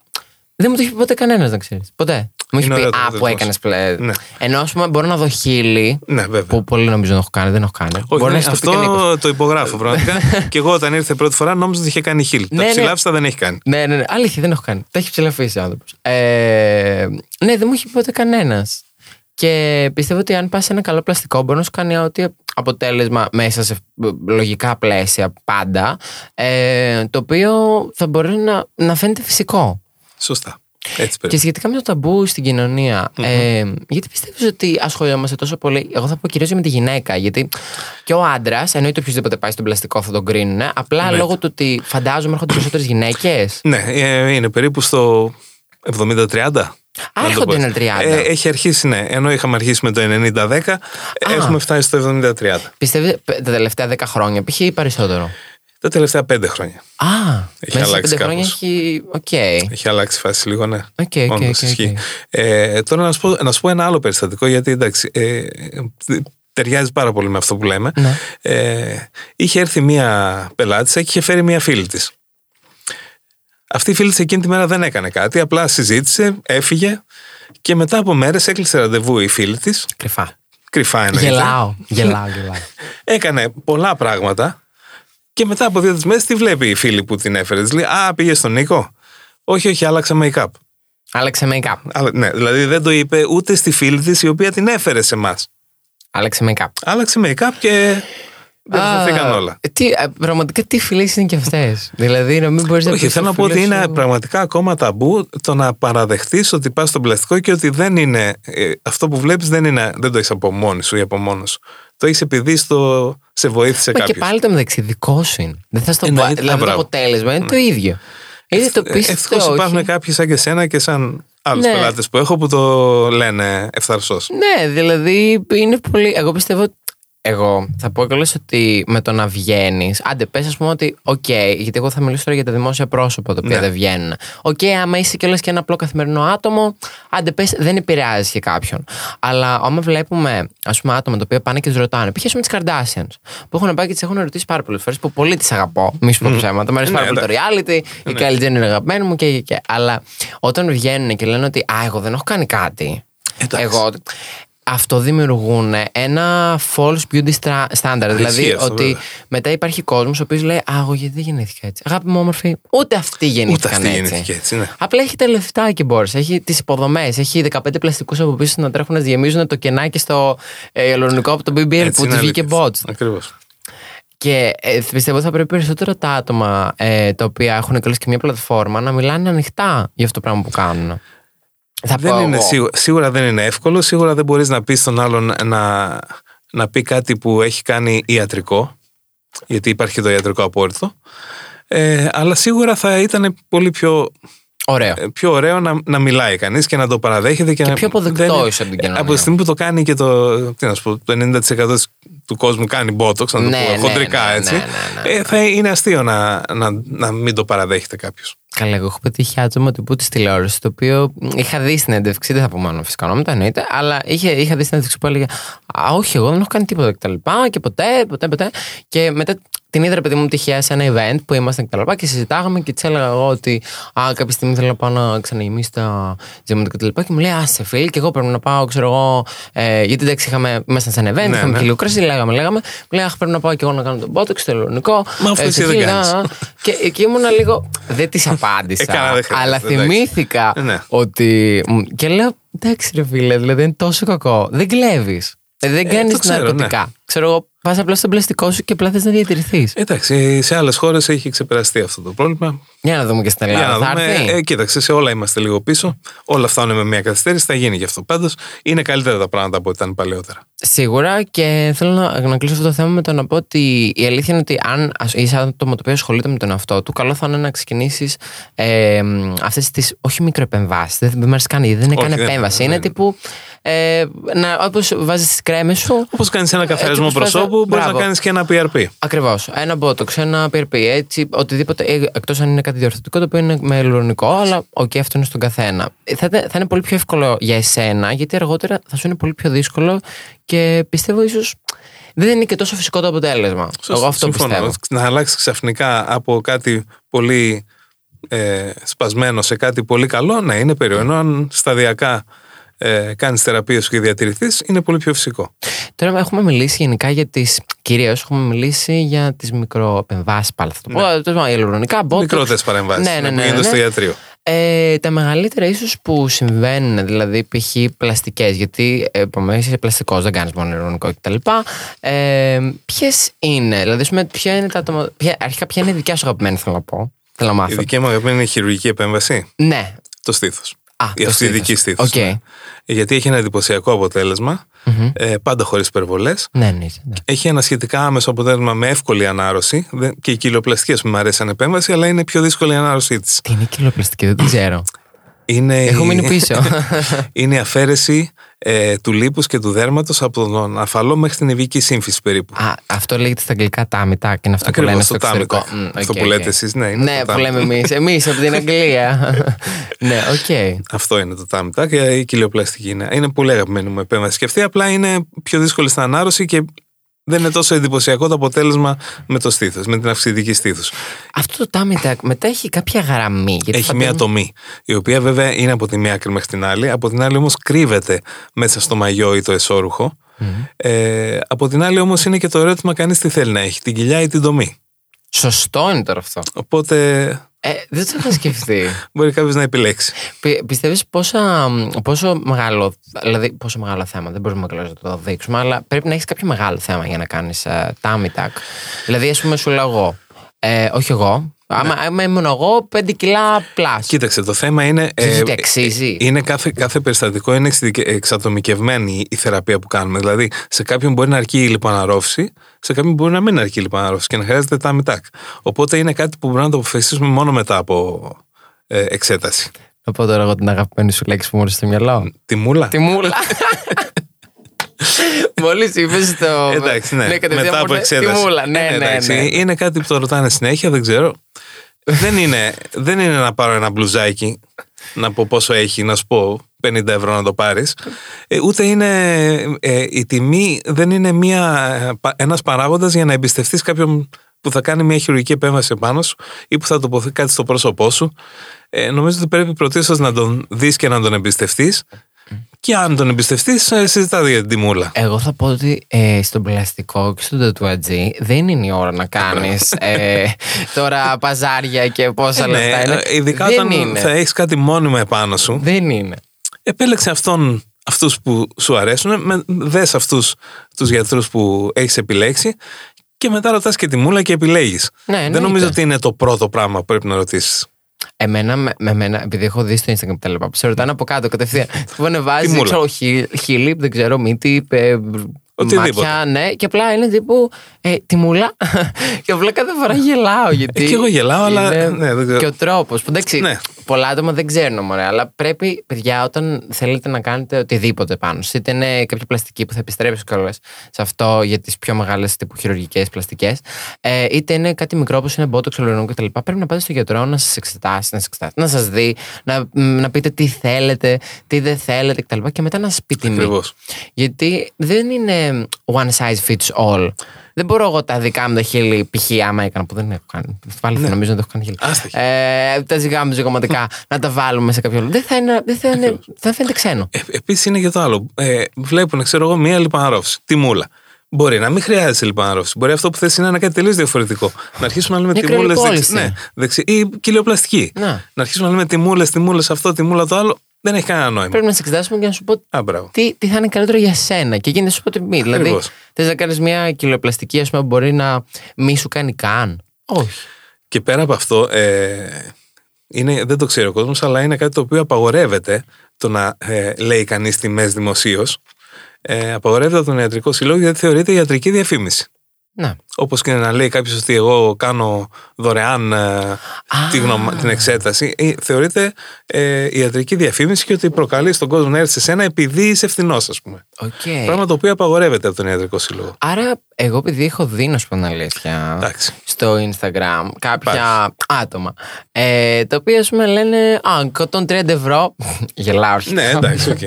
Δεν μου το έχει πει ποτέ κανένας, να ξέρεις. Ποτέ. Μου έχει Είναι πει ωραίο το Α, που αποτέλεσμα έκανες σου. πλέ. Ναι. Ενώ ας πούμε μπορώ να δω χείλη. Ναι, βέβαια. Που πολλοί νομίζω δεν έχω κάνει, δεν έχω κάνει. Όχι, Μπορεί ναι, να έχει το πει και Νίκος. αυτό το υπογράφω πραγματικά. και εγώ όταν ήρθε πρώτη φορά νόμιζα ότι είχε κάνει χίλ. Ναι, Τα ναι. ψηλάφιστα δεν έχει κάνει. Ναι, ναι, ναι. Αλήθεια, δεν έχω κάνει. Τα έχει ψηλαφίσει ο άνθρωπος. Ε, ναι, δεν μου έχει πει ποτέ κανένας. Και πιστεύω ότι αν πας σε ένα καλό πλαστικό, μπορεί να σου κάνει ό,τι αποτέλεσμα μέσα σε λογικά πλαίσια πάντα, ε, το οποίο θα μπορεί να, να φαίνεται φυσικό. Σωστά. Έτσι Και πρέπει. σχετικά με το ταμπού στην κοινωνία, ε, γιατί πιστεύεις ότι ασχολιόμαστε τόσο πολύ. Εγώ θα πω κυρίως με τη γυναίκα. Γιατί και ο άντρας, εννοείται οποιοδήποτε πάει στον πλαστικό θα τον κρίνουν. Απλά Εννοείται. λόγω του ότι φαντάζομαι έρχονται περισσότερες γυναίκες. Ναι, ε, είναι περίπου στο 70-30. Α, να το έρχονται πω ένα έτσι. 30. Ε, έχει αρχίσει, ναι. Ενώ είχαμε αρχίσει με το 90-10, έχουμε φτάσει στο 70-30. Πιστεύετε π- τα τελευταία 10 χρόνια, π.χ. ή περισσότερο; Τα τελευταία 5 χρόνια. Α, Έχει μέσα σε αλλάξει 5 χρόνια κάπως. έχει. Οκ. Έχει αλλάξει η φάση λίγο, ναι. OK, OK, Όντως, OK, OK. ισχύει. Ε, τώρα να σου, πω, να σου πω ένα άλλο περιστατικό, γιατί εντάξει, ε, ταιριάζει πάρα πολύ με αυτό που λέμε. Ναι. Ε, είχε έρθει μία πελάτησα και είχε φέρει μία φίλη της. Αυτή η φίλη της εκείνη τη μέρα δεν έκανε κάτι, απλά συζήτησε, έφυγε και μετά από μέρες έκλεισε ραντεβού η φίλη της, Κρυφά. κρυφά εννοείται. Γελάω. Γελάω, γελάω. Έκανε πολλά πράγματα και μετά από δύο μέρες τη βλέπει η φίλη που την έφερε. Της λέει Α, πήγες στον Νίκο. Όχι, όχι, άλλαξα make-up. Άλλαξε make-up. Αλλά, ναι, δηλαδή δεν το είπε ούτε στη φίλη της η οποία την έφερε σε εμάς. Άλλαξε make-up. Άλλαξε make-up και δεν Α, όλα. Τι, ε, πραγματικά τι φιλίε είναι και αυτές. δηλαδή να μην μπορείς να Όχι, πεις θέλω να στο πω ότι φίλο είναι σου- πραγματικά ακόμα ταμπού το να παραδεχτείς ότι πας στον πλαστικό και ότι δεν είναι. ε, αυτό που βλέπεις δεν, είναι, δεν το έχεις από μόνη σου ή από μόνος σου. Το έχεις επειδή στο, σε βοήθησε Μα και κάποιος. πάλι το μεταξύ δικός σου είναι. Δεν θα στο πω. Εννοείται, Δηλαδή το μπράβο. αποτέλεσμα είναι το ίδιο. Είτε το πει Ευτυχώς Ε, υπάρχουν κάποιοι σαν και σένα και σαν άλλους Ναι. πελάτες που έχω που το λένε ευθαρσώς. Ναι, δηλαδή είναι πολύ. Εγώ πιστεύω ότι εγώ θα πω κιόλας ότι με το να βγαίνεις, άντε πες, ας πούμε ότι, οκ, γιατί εγώ θα μιλήσω τώρα για τα δημόσια πρόσωπα τα οποία Ναι. δεν βγαίνουν. Οκ, άμα είσαι κιόλας και ένα απλό καθημερινό άτομο, άντε πες, δεν επηρεάζει και κάποιον. Αλλά άμα βλέπουμε, ας πούμε, άτομα τα οποία πάνε και τους ρωτάνε, π.χ. με τις Kardashian, που έχουν πάει και τις έχουν ρωτήσει πάρα πολλές φορές, που πολύ τις αγαπώ, μη σου πω ψέματα. Μου αρέσει Ναι, πάρα πολύ το reality, η Kylie Jenner είναι αγαπημένη μου και, και, και. Αλλά όταν βγαίνουν και λένε ότι, Α, εγώ δεν έχω κάνει κάτι. Εντάξει. Εγώ. Αυτό δημιουργούν ένα false beauty stra- standard. δηλαδή αυτό, ότι βέβαια. μετά υπάρχει κόσμος ο οποίος λέει Α, εγώ γιατί δεν γεννήθηκα έτσι. Αγάπη μου, όμορφη, ούτε αυτή γεννήθηκαν αυτή έτσι. γεννήθηκε έτσι, ναι. Απλά έχει τα λεφτά και μπορεί. Έχει τις υποδομές. Έχει 15 πλαστικούς από πίσω να τρέχουν να γεμίζουν το κενάκι στο ε, ελληνικό από το BBL Έτσι που είναι τους βγήκε αλήθεια. bots. Ακριβώς. Και ε, πιστεύω θα πρέπει περισσότερο τα άτομα ε, τα οποία έχουν καλέσει και μια πλατφόρμα να μιλάνε ανοιχτά για αυτό το πράγμα που κάνουν. Θα Δεν πω είναι εγώ. σίγουρα, σίγουρα δεν είναι εύκολο. Σίγουρα δεν μπορείς να πεις στον άλλον να, να πει κάτι που έχει κάνει ιατρικό. Γιατί υπάρχει και το ιατρικό απόρριτο. Ε, αλλά σίγουρα θα ήταν πολύ πιο, Ωραίο. ε, πιο ωραίο να, να μιλάει κανείς και να το παραδέχεται. Και, να, πιο αποδεκτό δεν- ίσως από την κοινωνία. Από τη στιγμή που το κάνει και το, τι να σου πω, το 90% του κόσμου κάνει botox, να το Ναι, πω ναι, χοντρικά ναι, έτσι, ναι, ναι, ναι. Ε, θα είναι αστείο να, να, να μην το παραδέχεται κάποιος. Καλά, εγώ έχω πετύχει άτομο τύπου της τηλεόρασης, το οποίο είχα δει στην έντευξη, δεν θα πω μόνο φυσικά ονόματα, εννοείται, αλλά είχε, είχα δει στην έντευξη που έλεγε Α, όχι, εγώ δεν έχω κάνει τίποτα κτλ. Και ποτέ, ποτέ, ποτέ. Και μετά την είδα, ρε παιδί μου, τυχαία σε ένα event που ήμασταν κτλ. Και, και συζητάγαμε και της έλεγα εγώ ότι Α, κάποια στιγμή θέλω να πάω να ξαναγεμίσω τα τζέματα κτλ. Και, μου λέει Α, σε φίλ, και εγώ πρέπει να πάω, ξέρω εγώ. Ε, γιατί εντάξει, είχαμε, ήμασταν σε ένα event, Ναι, είχαμε ναι. και λίγο κρασί, λέγαμε, λέγαμε. Μου λέει Αχ, πρέπει να πάω και εγώ να κάνω τον botox στο ελληνικό. Μα αυτό Ε, εσύ σε δεν χίλια, κάνεις. α, Και εκεί ήμουνα λίγο. Δεν της απάντησα. Ε, καλά, δεν χρειάζεται, αλλά εντάξει. θυμήθηκα Ναι. ότι. μ, Και λέω, εντάξει, ρε φίλε, δηλαδή είναι τόσο κακό. Δεν κλέβεις. Δεν κάνεις το ξέρω, ναρκωτικά. Ξέρω εγώ, πας απλά στον πλαστικό σου και απλά θες να διατηρηθείς. Εντάξει, σε άλλες χώρες έχει ξεπεραστεί αυτό το πρόβλημα. Για να δούμε και στην Για Ελλάδα. να Θα δούμε. έρθει. Ε, κοίταξε, σε όλα είμαστε λίγο πίσω. Όλα φτάνουν με μια καθυστέρηση. Θα γίνει και αυτό. Πάντως είναι καλύτερα τα πράγματα από ό,τι ήταν παλαιότερα. Σίγουρα και θέλω να, να κλείσω αυτό το θέμα με το να πω ότι η αλήθεια είναι ότι αν ας- είσαι άτομο το οποίο ασχολείται με τον εαυτό του, καλό θα είναι να ξεκινήσεις ε, αυτές τις όχι μικροεπεμβάσεις. Δεν, δεν μου αρέσει καν, γιατί δεν είναι Όχι, καν δεν- επέμβαση. δεν είναι είναι. τύπου. Ε, Όπως βάζεις τις κρέμες σου. Όπως κάνεις ένα καθαρισμό Έτσι, όπως προσώπου, βάζω- μπορείς να μπράβο. κάνεις και ένα PRP. Ακριβώς. Ένα botox, ένα PRP, έτσι, οτιδήποτε. Εκτός αν είναι κάτι διορθωτικό το οποίο είναι με υαλουρονικό, αλλά οκ, αυτό είναι στον καθένα. Ε, Θα, θα είναι πολύ πιο εύκολο για εσένα, γιατί αργότερα θα σου είναι πολύ πιο δύσκολο και πιστεύω ίσως δεν είναι και τόσο φυσικό το αποτέλεσμα. Εγώ αυτό Συμφωνώ. πιστεύω. Να αλλάξει ξαφνικά από κάτι πολύ ε, σπασμένο σε κάτι πολύ καλό, να είναι περίεργο. Ενώ αν σταδιακά ε, κάνεις θεραπεία σου και διατηρηθείς, είναι πολύ πιο φυσικό. Τώρα έχουμε μιλήσει γενικά για τις. Κυρίως έχουμε μιλήσει για τις μικροεπεμβάσεις πάλι. Θα το πω. Ναι. Τα υαλουρονικά, botox. Μικρότερες παρεμβάσεις Ναι, ναι, που ναι, γίνονται ναι. στο ιατρείο. Ε, τα μεγαλύτερα ίσως που συμβαίνουν, δηλαδή π.χ. πλαστικές, γιατί επομένως είσαι πλαστικός, δεν κάνεις μόνο υαλουρονικό κτλ. Ε, Ποιες είναι, δηλαδή, ας πούμε, ποια είναι τα άτομα. Ποια, αρχικά, ποια είναι η δικιά σου αγαπημένη, θέλω να πω. Θέλω να Η μάθω. δική μου αγαπημένη είναι η χειρουργική επέμβαση. Ναι. Το στήθος. Α, Η το αυθεντική στήθος. στήθο. Οκ. Γιατί έχει ένα εντυπωσιακό αποτέλεσμα, ε, πάντα χωρίς υπερβολές. Ναι, ναι, ναι. Έχει ένα σχετικά άμεσο αποτέλεσμα με εύκολη ανάρρωση. Δεν- Και η κοιλιοπλαστική, ας πούμε, μου αρέσει σαν επέμβαση, αλλά είναι πιο δύσκολη η ανάρρωσή της. Τι είναι κοιλιοπλαστική, δεν την ξέρω. Είναι, Έχω μείνει πίσω. είναι η αφαίρεση ε, του λίπους και του δέρματος από τον αφαλό μέχρι την ηβική σύμφυση περίπου. Α, αυτό λέγεται στα αγγλικά tummy tuck και είναι αυτό που Ακριβώς, λένε το στο εξωτερικό. tummy tuck. Μμ, Αυτό οκ, που οκ. λέτε εσείς, ναι, είναι Ναι, το που λέμε tummy tuck. εμείς. Εμείς από την Αγγλία. ναι, οκ. Αυτό είναι το tummy tuck και η κοιλιοπλαστική είναι. Είναι πολύ αγαπημένη μου επέμβαση. Και αυτή απλά είναι πιο δύσκολη στην ανάρρωση και δεν είναι τόσο εντυπωσιακό το αποτέλεσμα με το στήθος, με την αυξητική στήθους. Αυτό το τάμιτα μετά έχει κάποια γραμμή. Γιατί Έχει φαντάζομαι- μια τομή, η οποία βέβαια είναι από τη μία άκρη μέχρι την άλλη. Από την άλλη όμως κρύβεται μέσα στο μαγιό ή το εσώρουχο. Ε, από την άλλη όμως είναι και το ερώτημα κανείς τι θέλει να έχει, την κοιλιά ή την τομή. Σωστό είναι τώρα αυτό. Οπότε Ε, δεν το είχα σκεφτεί. μπορεί κάποιος να επιλέξει. Πι- Πιστεύεις πόσα, πόσο μεγάλο, δηλαδή πόσο μεγάλο θέμα, δεν μπορούμε να το δείξουμε, αλλά πρέπει να έχεις κάποιο μεγάλο θέμα για να κάνεις ε, tummy tuck. Δηλαδή, ας πούμε, σου λέω εγώ, ε, όχι εγώ, άμα, άμα ήμουν εγώ, 5 κιλά πλάσ. Κοίταξε, το θέμα είναι. Ξέρεις ότι αξίζει. είναι κάθε, κάθε περιστατικό είναι εξειδικε- εξατομικευμένη η θεραπεία που κάνουμε. Δηλαδή, σε κάποιον μπορεί να αρκεί η λιποαναρρόφηση, σε κάποιον μπορεί να μην αρκεί η λιποαναρρόφηση και να χρειάζεται tummy tuck. Οπότε είναι κάτι που μπορούμε να το αποφασίσουμε μόνο μετά από ε, εξέταση. Να πω τώρα εγώ την αγαπημένη σου λέξη που μου έρχεται στο μυαλό. Τη μούλα. Τη μούλα. Μόλις είπες το. Εντάξει, ναι. κατευθείαν Μετά μου από ήρθε εξέταση. Τη μούλα. Ναι, Ε, ναι, εντάξει. ναι. Είναι κάτι που το ρωτάνε συνέχεια, δεν ξέρω. δεν, είναι, δεν είναι να πάρω ένα μπλουζάκι, να πω πόσο έχει, να σου πω 50 ευρώ να το πάρεις. Ε, ούτε είναι, ε, η τιμή δεν είναι μια, ε, πα- ένας παράγοντας για να εμπιστευτείς κάποιον που θα κάνει μια χειρουργική επέμβαση επάνω σου ή που θα τοποθετεί κάτι στο πρόσωπό σου. Ε, νομίζω ότι πρέπει πρωτίστως να τον δεις και να τον εμπιστευτείς και αν τον εμπιστευτείς ε, συζητάτε για την τιμούλα. Εγώ θα πω ότι ε, στον πλαστικό και στον τατουατζή δεν είναι η ώρα να κάνεις ε, τώρα παζάρια και πόσα Ε, ναι, λεφτά είναι. ε, ειδικά δεν όταν είναι. θα έχεις κάτι μόνιμο επάνω σου Δεν είναι. επέλεξε αυτόν, αυτούς που σου αρέσουν, με, δες αυτούς τους γιατρούς που έχεις επιλέξει και μετά ρωτάς και τη μούλα και επιλέγεις. Ναι, Δεν εννοείται. νομίζω ότι είναι το πρώτο πράγμα που πρέπει να ρωτήσεις. Εμένα, με, με εμένα, επειδή έχω δει στο Instagram τα λοιπά, που σε ρωτάνε από κάτω κατευθείαν. Που ανεβάζει, Τι μούλα. ξέρω, χι- χείλη, δεν ξέρω, μύτη, ε, Οτιδήποτε. μάτια, ναι, και απλά είναι τύπου ε, τη μούλα. και απλά κάθε φορά γελάω. Γιατί Ε, και εγώ γελάω, αλλά, είναι ναι, δεν ξέρω. Και ο τρόπος. Που εντάξει, Ναι. Πολλά άτομα δεν ξέρουν, μωρέ, αλλά πρέπει, παιδιά, όταν θέλετε να κάνετε οτιδήποτε πάνω, σας, είτε είναι κάποια πλαστική που θα επιστρέψει κιόλας σε αυτό για τις πιο μεγάλες τύπου χειρουργικές πλαστικές, ε, είτε είναι κάτι μικρό όπως είναι μπότοξ, ολορινό κτλ. Πρέπει να πάτε στο γιατρό να σας εξετάσει, να σας εξετάσει, να σας δει, να, μ, να πείτε τι θέλετε, τι δεν θέλετε κτλ. Και μετά να σας πει τιμή. Ακριβώς. Γιατί δεν είναι one size fits all. Δεν μπορώ εγώ τα δικά μου τα χείλη, π.χ. άμα έκανα που δεν έχω κάνει. Πάλι Ναι. νομίζω ότι έχω κάνει χείλη. Άστα χείλη. Ε, τα ζυγά μου ζυγωματικά να τα βάλουμε σε κάποιο. Δεν θα, είναι, δεν θα, είναι, θα φαίνεται ξένο. Ε, Επίσης είναι και το άλλο. Ε, βλέπουν, ξέρω εγώ, μία λιπαναρόφηση. Τη μούλα. Μπορεί να μην χρειάζεται λιπαναρόφηση. Μπορεί αυτό που θες είναι να είναι κάτι τελείως διαφορετικό. Να αρχίσουμε να λέμε Μια τιμούλε. κρυολιπόληση. Ναι, δεξι, ή κοιλιοπλαστική. Να. Να αρχίσουμε να λέμε τιμούλε, τιμούλε αυτό, τιμούλα το άλλο. Δεν έχει κανένα νόημα. Πρέπει να σε εξετάσουμε και να σου πω Α, μπράβο. τι, τι θα είναι καλύτερο για σένα. Και εκεί να σου πω τιμή. Δηλαδή, Ακριβώς. θες να κάνεις μια κιλοπλαστική, ας πούμε, που μπορεί να μη σου κάνει καν. Όχι. Και πέρα από αυτό, ε, είναι, δεν το ξέρει ο κόσμος, αλλά είναι κάτι το οποίο απαγορεύεται το να ε, λέει κανείς τιμές δημοσίως. Ε, απαγορεύεται από τον Ιατρικό Σύλλογο γιατί θεωρείται ιατρική διαφήμιση. Να. Όπως και να λέει κάποιος ότι εγώ κάνω δωρεάν ε, τη γνωμα- την εξέταση, ε, θεωρείται ε, ιατρική διαφήμιση και ότι προκαλεί στον κόσμο να έρθει σε σένα επειδή είσαι φθηνό, ας πούμε. Οκ. Πράγμα το οποίο απαγορεύεται από τον Ιατρικό Σύλλογο. Άρα, εγώ επειδή έχω δει, να σου πω την αλήθεια, Εντάξει. στο Instagram κάποια άτομα, ε, τα οποία, ας πούμε, λένε «Α, 130 ευρώ». Γελάω. αρχικά. Ναι, εντάξει, οκ.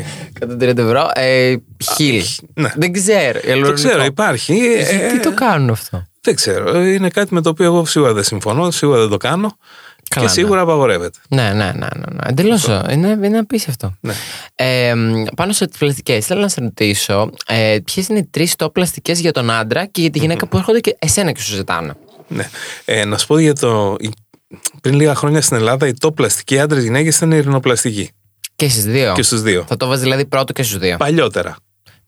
130 ευρώ, ε, χίλι. Ναι. Δεν ξέρω. Το ξέρω, υπάρχει. ε, Τι το κάνουν αυτό; Δεν ξέρω. Είναι κάτι με το οποίο εγώ σίγουρα δεν συμφωνώ, σίγουρα δεν το κάνω Καλά, και σίγουρα απαγορεύεται. Ναι, ναι, ναι. ναι, ναι. Εντελώς. Είναι, είναι απίστευτο. Ναι. Ε, μ, πάνω σε τι πλαστικές, θέλω να σε ρωτήσω ε, ποιες είναι οι τρεις top πλαστικές για τον άντρα και για τη γυναίκα που έρχονται και εσένα και σου ζητάνε; Ναι. Ε, να σου πω για το. Πριν λίγα χρόνια στην Ελλάδα, οι top πλαστικοί άντρες γυναίκες ήταν η ειρηνοπλαστική. Και στις δύο. Και στους δύο. Θα το βάζεις δηλαδή πρώτο και στους δύο. Παλιότερα.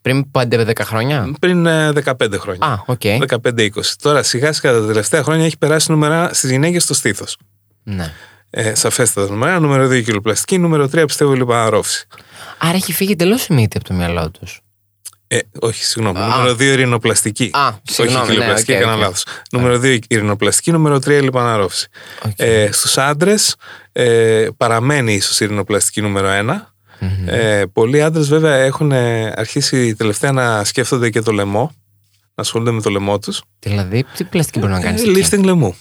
Πριν 5-10 χρόνια; Πριν ε, 15 χρόνια. Α, οκ. 15-20. Τώρα σιγά σιγά τα τελευταία χρόνια έχει περάσει νούμερα στις γυναίκες στο στήθος. Ναι. Ε, σαφέστατα νούμερα. Νούμερο 2 χειλοπλαστική, νούμερο 3 πιστεύω λιπαναρρόφηση. Άρα έχει φύγει εντελώς η μύτη από το μυαλό τους. Ε, όχι, συγγνώμη. Α. Νούμερο 2 η ρινοπλαστική. Α, συγγνώμη, όχι χειλοπλαστική, ναι, οκ, έκανα οκ. λάθος. Νούμερο 2 η ρινοπλαστική, νούμερο 3 λιπαναρρόφηση. Οκ. Ε, Στους άντρες ε, παραμένει ίσως η ρινοπλαστική νούμερο 1. Ε, πολλοί άντρες βέβαια έχουν ε, αρχίσει τελευταία να σκέφτονται και το λαιμό, να ασχολούνται με το λαιμό τους. Δηλαδή, τι πλαστική μπορεί να κάνεις. Ε, lifting λαιμού.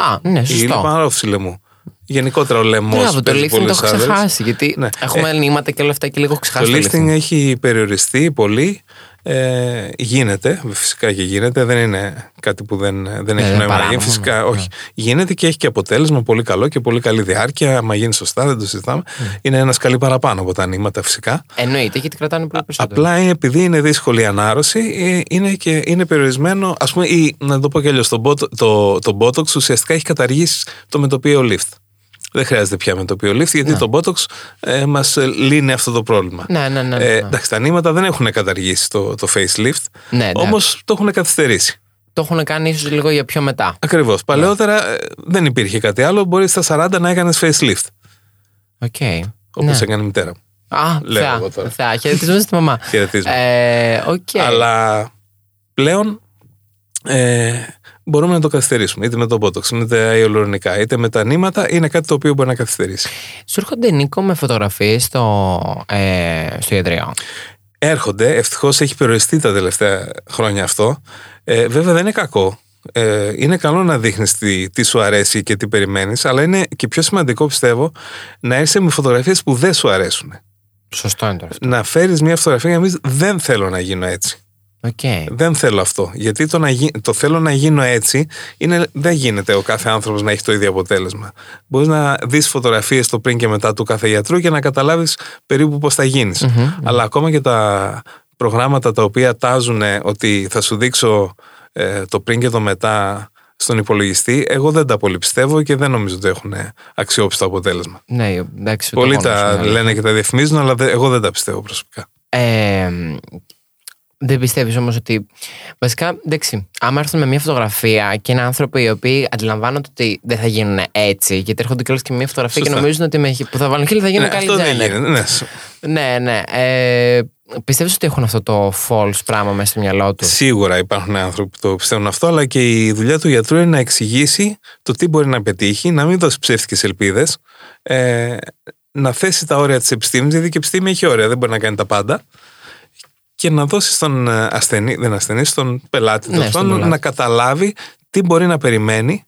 Α, ναι, Η σωστό. λιπαναρρόφηση λαιμού. Γενικότερα ο λαιμό. Μπράβο, το lifting το έχω ξεχάσει. Γιατί Ναι. έχουμε νήματα και όλα αυτά και λίγο έχω Το ξεχάσει. lifting έχει περιοριστεί πολύ. Ε, γίνεται, φυσικά και γίνεται. Δεν είναι κάτι που δεν, δεν έχει είναι νόημα να γίνει. παράνομο, Φυσικά, ναι. όχι. Γίνεται και έχει και αποτέλεσμα πολύ καλό και πολύ καλή διάρκεια. Άμα γίνει σωστά, δεν το συζητάμε. Ναι. Είναι ένας σκαλί παραπάνω από τα νήματα, φυσικά. Εννοείται γιατί κρατάνε πολύ περισσότερο. Απλά είναι, επειδή είναι δύσκολη η ανάρρωση, ε, είναι, και, είναι περιορισμένο. Α πούμε, ή, να το πω κι αλλιώς, το, μπότο- το, το Botox ουσιαστικά έχει καταργήσει το μετοπίο lift. Δεν χρειάζεται πια μετοπίο lift, γιατί το Botox ε, μας λύνει αυτό το πρόβλημα. Ναι, ναι, ναι. ναι, Ε, ναι. εντάξει, τα νήματα δεν έχουν καταργήσει το, το facelift, Ναι, εντάξει. όμως το έχουν καθυστερήσει. Το έχουν κάνει ίσως λίγο για πιο μετά. Ακριβώς. Παλαιότερα ε, δεν υπήρχε κάτι άλλο. Μπορείς στα 40 να έκανες facelift, Οκ. όπως Ναι. έκανε η μητέρα μου. Α, Λέω θεά, εγώ τώρα. θεά. Χαιρετίζουμε στη μαμά. Χαιρετίζουμε. Ε, οκ. Αλλά πλέον ε, μπορούμε να το καθυστερήσουμε. Είτε με το Botox, είτε με τα υαλουρονικά, είτε με τα νήματα. Είναι κάτι το οποίο μπορεί να καθυστερήσει. Σου έρχονται Νίκο με φωτογραφίες στο, ε, στο ιατρείο; έρχονται. Ευτυχώς έχει περιοριστεί τα τελευταία χρόνια αυτό. Ε, βέβαια δεν είναι κακό. Ε, είναι καλό να δείχνεις τι, τι σου αρέσει και τι περιμένεις, αλλά είναι και πιο σημαντικό πιστεύω να έρθει με φωτογραφίες που δεν σου αρέσουν. Σωστό είναι το αυτό. Να φέρεις μια φωτογραφία για να πεις, δεν θέλω να γίνω έτσι. Okay. Δεν θέλω αυτό. Γιατί το, να γι... το θέλω να γίνω έτσι είναι... δεν γίνεται ο κάθε άνθρωπος να έχει το ίδιο αποτέλεσμα. Μπορείς να δεις φωτογραφίες το πριν και μετά του κάθε γιατρού και να καταλάβεις περίπου πώς θα γινει Αλλά ακόμα και τα προγράμματα τα οποία τάζουν ότι θα σου δείξω ε, το πριν και το μετά στον υπολογιστή, εγώ δεν τα πολύ πιστεύω και δεν νομίζω ότι έχουν αξιόπιστο αποτέλεσμα. Ναι, εντάξει. Πολλοί τα ναι. λένε και τα διαφημίζουν, αλλά εγώ δεν τα πιστεύω προσωπικά. Ε, δεν πιστεύεις όμως ότι. Βασικά, εντάξει, άμα έρθουν με μια φωτογραφία και είναι άνθρωποι οι οποίοι αντιλαμβάνονται ότι δεν θα γίνουν έτσι, γιατί έρχονται κιόλας και με μια φωτογραφία και νομίζουν ότι με, που θα βάλουν χίλια θα γίνουν ναι, καλή αυτό δεν γίνεται, ναι. ναι, ναι. Ε, Πιστεύεις ότι έχουν αυτό το false πράγμα μέσα στο μυαλό τους; Σίγουρα υπάρχουν άνθρωποι που το πιστεύουν αυτό, αλλά και η δουλειά του γιατρού είναι να εξηγήσει το τι μπορεί να πετύχει, να μην δώσει ψεύτικες ελπίδες, ε, να θέσει τα όρια της επιστήμης, γιατί και η επιστήμη έχει όρια, δεν μπορεί να κάνει τα πάντα και να δώσει στον ε, ασθενή, δεν ασθενή, στον πελάτη, ναι, στον να καταλάβει τι μπορεί να περιμένει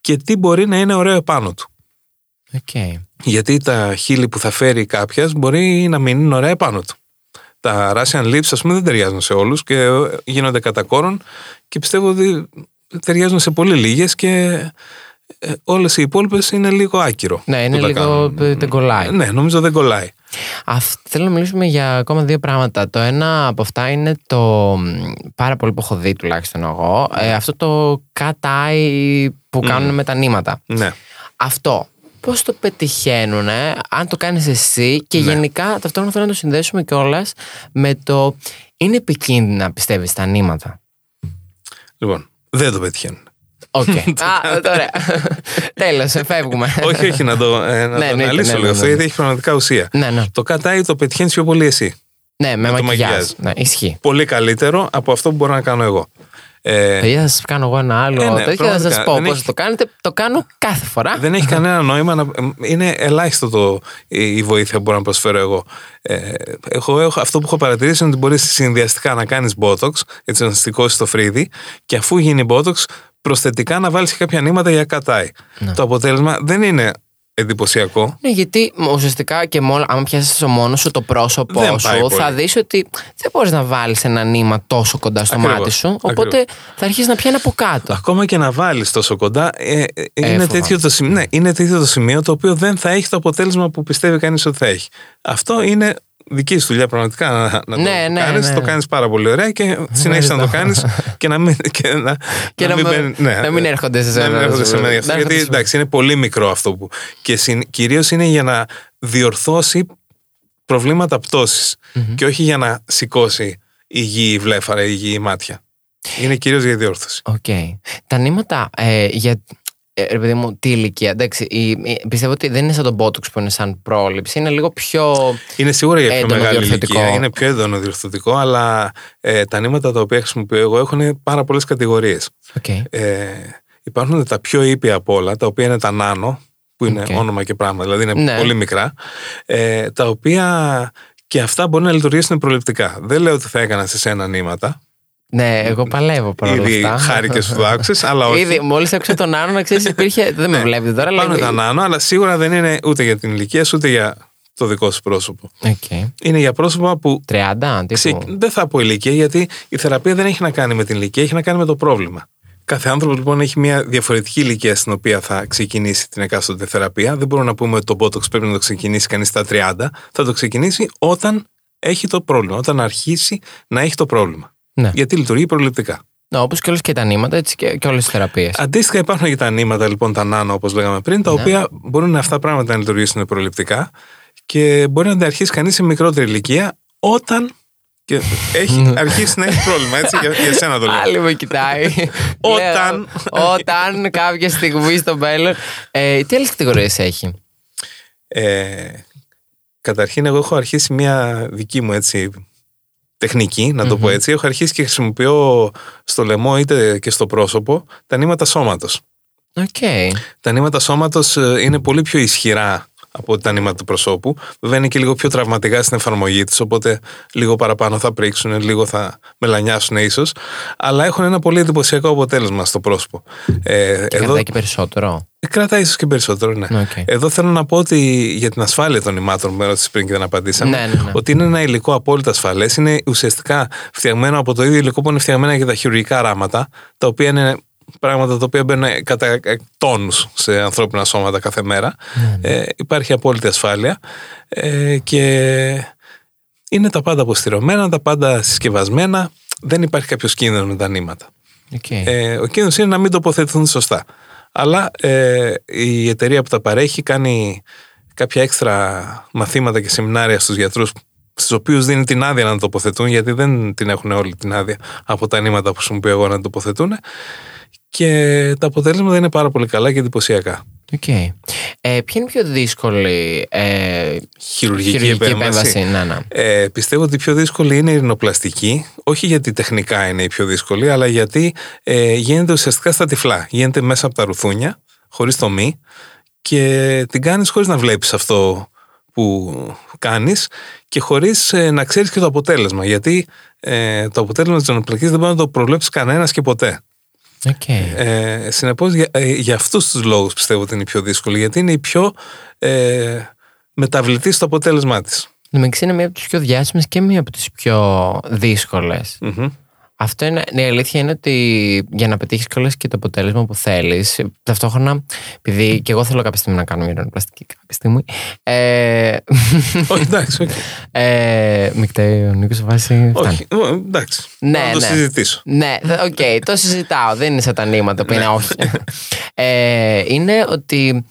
και τι μπορεί να είναι ωραίο επάνω του. Okay. Γιατί τα χείλη που θα φέρει κάποια μπορεί να μην είναι ωραία επάνω του. Τα Russian lips, ας πούμε, δεν ταιριάζουν σε όλους και γίνονται κατά κόρον και πιστεύω ότι ταιριάζουν σε πολύ λίγες και ε, όλες οι υπόλοιπες είναι λίγο άκυρο. Ναι, είναι λίγο. δεν κολλάει. Ναι, νομίζω δεν κολλάει. θέλω να μιλήσουμε για ακόμα δύο πράγματα. Το ένα από αυτά είναι το πάρα πολύ που έχω δει τουλάχιστον εγώ. Ε, αυτό το cut eye που κάνουν με τα νήματα. Ναι. Αυτό πώς το πετυχαίνουν, αν το κάνεις εσύ και ναι. γενικά ταυτόχρονα θέλω να το συνδέσουμε κιόλας με το είναι επικίνδυνα πιστεύεις τα νήματα; Λοιπόν, δεν το πετυχαίνουν. Οκ. Α, τώρα. Τέλος, φεύγουμε. όχι, όχι, να το, ε, να ναι, το ναι, αναλύσω ναι, λίγο αυτό, γιατί έχει πραγματικά ουσία. Ναι, ναι. Το κατάει το πετυχαίνεις πιο πολύ εσύ. Ναι, με, με μακιγιάζ. Ναι, ισχύει. Πολύ καλύτερο από αυτό που μπορώ να κάνω εγώ. Ε, Παιδιά, θα σας κάνω εγώ ένα άλλο ε, ναι, τέτοιο, θα σας πω πώς έχει... το κάνετε. Το κάνω κάθε φορά. Δεν έχει κανένα νόημα. Να... Είναι ελάχιστο το... η βοήθεια που μπορώ να προσφέρω εγώ. Ε, έχω, έχω, αυτό που έχω παρατηρήσει είναι ότι μπορείς συνδυαστικά να κάνεις Botox, έτσι να σηκώσει το φρύδι, και αφού γίνει Botox, προσθετικά να βάλεις κάποια νήματα για κατάει. Ναι. Το αποτέλεσμα δεν είναι εντυπωσιακό. Ναι, γιατί ουσιαστικά και μόνο, άμα πιάσεις μόνος σου το πρόσωπό σου, θα δεις ότι δεν μπορείς να βάλεις ένα νήμα τόσο κοντά στο μάτι σου. Οπότε θα αρχίσεις να πιάνει από κάτω. Ακόμα και να βάλεις τόσο κοντά, ε, ε, είναι, τέτοιο το σημείο, ναι, είναι τέτοιο το σημείο το οποίο δεν θα έχει το αποτέλεσμα που πιστεύει κανείς ότι θα έχει. Αυτό είναι δική σου δουλειά πραγματικά να, να ναι, το ναι, κάνεις, ναι. το κάνεις πάρα πολύ ωραία και συνέχισε να το κάνεις και να μην, και να, και να, να, μην, ναι, να μην έρχονται σε σένα. Να μην έρχονται σε μένα αυτό, γιατί εντάξει είναι πολύ μικρό αυτό που και συν, κυρίως είναι για να διορθώσει προβλήματα πτώσης mm-hmm. και όχι για να σηκώσει υγιή βλέφαρα, υγιή μάτια. Είναι κυρίως για διόρθωση. Okay. Τα νήματα ε, για ε, ρε παιδί μου, τι ηλικία. Εντάξει, πιστεύω ότι δεν είναι σαν τον Botox που είναι σαν πρόληψη. Είναι λίγο πιο. Είναι σίγουρα για πιο μεγάλη ηλικία. Είναι πιο έντονο διορθωτικό, αλλά ε, τα νήματα τα οποία χρησιμοποιώ εγώ έχουν πάρα πολλές κατηγορίες. Okay. Ε, υπάρχουν τα πιο ήπια από όλα, τα οποία είναι τα νάνο, που είναι okay. όνομα και πράγμα, δηλαδή είναι ναι. πολύ μικρά, ε, τα οποία και αυτά μπορεί να λειτουργήσουν προληπτικά. Δεν λέω ότι θα έκανα σε σένα νήματα, ναι, εγώ παλεύω παρόλα Ήδη αυτά. χάρηκες που το άκουσες, αλλά όχι. Ήδη, μόλις άκουσα τον Άνω, να ξέρεις, υπήρχε. Δεν με ναι. βλέπετε τώρα. Πάνω τα Άνω, αλλά σίγουρα δεν είναι ούτε για την ηλικία σου, ούτε για το δικό σου πρόσωπο. Okay. Είναι για πρόσωπα που. 30, τύπου. Δεν θα πω ηλικία, γιατί η θεραπεία δεν έχει να κάνει με την ηλικία, έχει να κάνει με το πρόβλημα. Κάθε άνθρωπο λοιπόν έχει μια διαφορετική ηλικία στην οποία θα ξεκινήσει την εκάστοτε θεραπεία. Δεν μπορούμε να πούμε ότι το Botox πρέπει να το ξεκινήσει κανείς στα 30. Θα το ξεκινήσει όταν έχει το πρόβλημα, όταν αρχίσει να έχει το πρόβλημα. Ναι. Γιατί λειτουργεί προληπτικά. Ναι, όπως και όλες και τα νήματα έτσι και, και όλες τις θεραπείες. Αντίστοιχα, υπάρχουν και τα νήματα, λοιπόν, τα νάνο, όπως λέγαμε πριν, τα ναι. οποία μπορούν αυτά πράγματα να λειτουργήσουν προληπτικά και μπορεί να τα αρχίσει κανείς σε μικρότερη ηλικία όταν και έχει Ναι. αρχίσει να έχει πρόβλημα, έτσι, για, για σένα το λέω. Άλλη με κοιτάει. Όταν. Λέω, όταν κάποια στιγμή στο μέλλον. Ε, τι άλλες κατηγορίες έχει; Ε, καταρχήν, εγώ έχω αρχίσει μια δική μου έτσι, τεχνική, να το πω έτσι. Έχω αρχίσει και χρησιμοποιώ στο λαιμό είτε και στο πρόσωπο τα νήματα σώματος. Οκ. Τα νήματα σώματος ε, είναι πολύ πιο ισχυρά από τα νήματα του προσώπου. Βέβαια είναι και λίγο πιο τραυματικά στην εφαρμογή τη, οπότε λίγο παραπάνω θα πρίξουν, λίγο θα μελανιάσουν ίσως. Αλλά έχουν ένα πολύ εντυπωσιακό αποτέλεσμα στο πρόσωπο. Ε, και εδώ... και περισσότερο. Κρατάει ίσως και περισσότερο, ναι. Okay. Εδώ θέλω να πω ότι για την ασφάλεια των νημάτων που με ρώτησες πριν και δεν απαντήσαμε. Ναι, ναι, ναι. Ότι είναι ένα υλικό απόλυτα ασφαλές. Είναι ουσιαστικά φτιαγμένο από το ίδιο υλικό που είναι φτιαγμένα για τα χειρουργικά ράματα, τα οποία είναι πράγματα τα οποία μπαίνουν κατά τόνους σε ανθρώπινα σώματα κάθε μέρα. Ναι, ε, υπάρχει απόλυτη ασφάλεια ε, και είναι τα πάντα αποστηρωμένα, τα πάντα συσκευασμένα. Δεν υπάρχει κάποιος κίνδυνος με τα νήματα. Okay. Ε, ο κίνδυνος είναι να μην τοποθετηθούν σωστά. Αλλά ε, η εταιρεία που τα παρέχει κάνει κάποια έξτρα μαθήματα και σεμινάρια στους γιατρούς στους οποίους δίνει την άδεια να τοποθετούν γιατί δεν την έχουν όλη την άδεια από τα νήματα που χρησιμοποιώ εγώ να τοποθετούν και τα αποτέλεσματα είναι πάρα πολύ καλά και εντυπωσιακά. Okay. Ε, ποια είναι η πιο δύσκολη ε, χειρουργική, χειρουργική επέμβαση. Ναι, ναι. Ε, πιστεύω ότι η πιο δύσκολη είναι η ρινοπλαστική. Όχι γιατί τεχνικά είναι η πιο δύσκολη, αλλά γιατί ε, γίνεται ουσιαστικά στα τυφλά. Γίνεται μέσα από τα ρουθούνια, χωρίς το μη, και την κάνεις χωρίς να βλέπεις αυτό που κάνεις και χωρίς ε, να ξέρεις και το αποτέλεσμα. Γιατί ε, το αποτέλεσμα της ρινοπλαστική δεν μπορεί να το προβλέψει κανένας και ποτέ. Okay. Ε, Συνεπώς, για, ε, για αυτούς τους λόγους πιστεύω ότι είναι η πιο δύσκολη, γιατί είναι η πιο ε, μεταβλητή στο αποτέλεσμά της. Νομίζω είναι μία από τις πιο διάσημες και μία από τις πιο δύσκολες. Αυτό είναι, ναι, η αλήθεια είναι ότι για να πετύχεις κιόλας και το αποτέλεσμα που θέλεις, ταυτόχρονα, επειδή και εγώ θέλω κάποια στιγμή να κάνω μια πλαστική κάποια στιγμή. Ε, όχι, εντάξει, όχι. Ε, Μικτέει ο Νίκος βάσης. Όχι, εντάξει. Ναι, να το ναι. συζητήσω. Ναι, οκ, okay, το συζητάω. Δεν είναι σαν τα νήματα που είναι Ναι. όχι. Ε, είναι ότι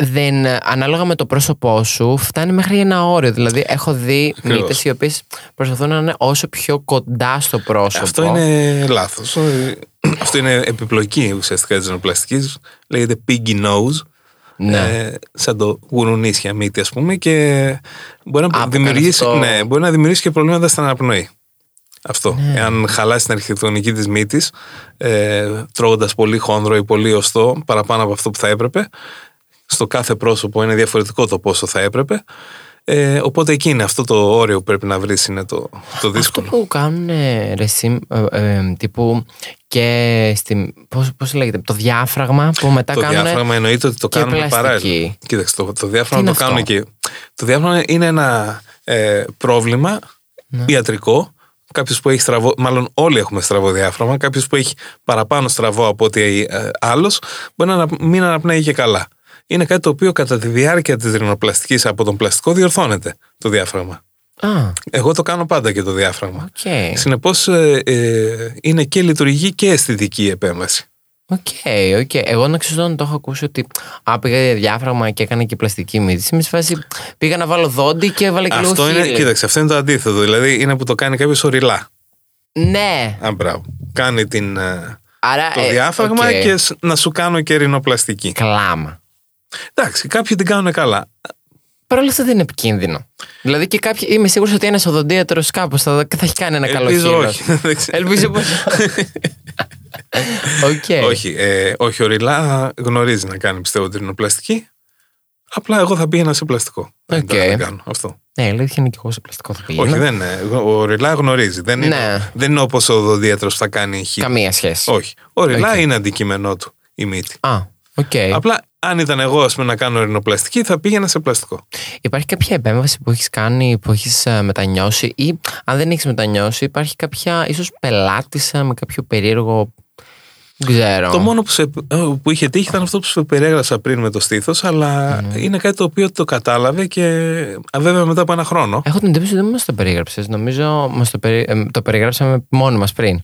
δεν, ανάλογα με το πρόσωπό σου, φτάνει μέχρι ένα όριο. Δηλαδή, έχω δει Ακριβώς. μύτες οι οποίες προσπαθούν να είναι όσο πιο κοντά στο πρόσωπο. Αυτό είναι λάθος. Αυτό είναι επιπλοκή ουσιαστικά της ρινοπλαστικής. Λέγεται piggy nose. Ναι. Ε, σαν το γουρουνίσια μύτη, ας πούμε, και μπορεί να, Α, που δημιουργήσει, κάνει αυτό. ναι, μπορεί να δημιουργήσει και προβλήματα στην αναπνοή. Αυτό. Ναι. Εάν χαλάσει την αρχιτεκτονική της μύτης, ε, τρώγοντας πολύ χόνδρο ή πολύ οστό, παραπάνω από αυτό που θα έπρεπε, στο κάθε πρόσωπο είναι διαφορετικό το πόσο θα έπρεπε. Ε, οπότε εκεί είναι αυτό το όριο που πρέπει να βρεις, είναι το, το δύσκολο. Αυτό που κάνουν ε, ρε, εσύ, ε, ε, τύπου και στη, πώς, πώς λέγεται, το διάφραγμα που μετά Το κάνουν διάφραγμα εννοείται ότι το και κάνουμε πλαστική. παράλληλα. Κοίταξε, το, το διάφραγμα Τι το είναι κάνουν αυτό; και. Το διάφραγμα είναι ένα ε, πρόβλημα Ναι. ιατρικό. Κάποιος που έχει στραβό, μάλλον όλοι έχουμε στραβό διάφραγμα. Κάποιος που έχει παραπάνω στραβό από ότι ε, άλλος μπορεί να ανα- μην αναπνέει και καλά. Είναι κάτι το οποίο κατά τη διάρκεια της ρινοπλαστικής από τον πλαστικό διορθώνεται το διάφραγμα. Α, Εγώ το κάνω πάντα και το διάφραγμα. οκ. Συνεπώς είναι και λειτουργική και αισθητική η επέμβαση. Οκ, οκ. Εγώ να ξέρω να το έχω ακούσει ότι α, πήγα για διάφραγμα και έκανε και πλαστική μύτη. Είμαι σε φάση πήγα να βάλω δόντι και έβαλε και λίγο Αυτό είναι, χείλη. κοίταξε, αυτό είναι το αντίθετο. Δηλαδή είναι που το κάνει κάποιος ο ΩΡΛ. Ναι. Α, μπράβο. Κάνει την, ε, Άρα, το ε, διάφραγμα οκ. και σ- να σου κάνω και ρινοπλαστική. Κλάμα. Εντάξει, κάποιοι την κάνουν καλά. Παρ' όλα αυτά δεν είναι επικίνδυνο. Δηλαδή και κάποιοι, είμαι σίγουρος ότι ένας οδοντίατρος κάπως θα, θα έχει κάνει ένα καλό Ελπίζω χείλος. όχι. Δεν ξέρω. Ελπίζω πω. Οκ. όχι, ε, όχι, ο ΩΡΛ γνωρίζει να κάνει πιστεύω την ρινοπλαστική. Απλά εγώ θα πήγαινα σε πλαστικό. Δεν Οκ. το να κάνω αυτό. Ναι, αλήθεια είναι και εγώ σε πλαστικό θα πήγαινα. Όχι, δεν είναι. Ο ΩΡΛ γνωρίζει. Δεν είναι, Ναι. δεν είναι όπως ο οδοντίατρος θα κάνει χ. Καμία σχέση. Όχι. Ο ΩΡΛ Οκ. είναι αντικείμενό του η μύτη. Α, οκ. Απλά αν ήταν εγώ ας πούμε, να κάνω ρινοπλαστική, θα πήγαινα σε πλαστικό. Υπάρχει κάποια επέμβαση που έχεις κάνει, που έχεις μετανιώσει, ή αν δεν έχεις μετανιώσει, υπάρχει κάποια ίσως πελάτισσα με κάποιο περίεργο. Δεν ξέρω. Το μόνο που, σε, που είχε τύχει ήταν αυτό που σου περιέγραψα πριν με το στήθος, αλλά Ναι. είναι κάτι το οποίο το κατάλαβε και α, βέβαια μετά από ένα χρόνο. Έχω την εντύπωση ότι δεν μας το περίγραψε. Νομίζω μας το, περι... ε, το περιγράψαμε μόνοι μας πριν.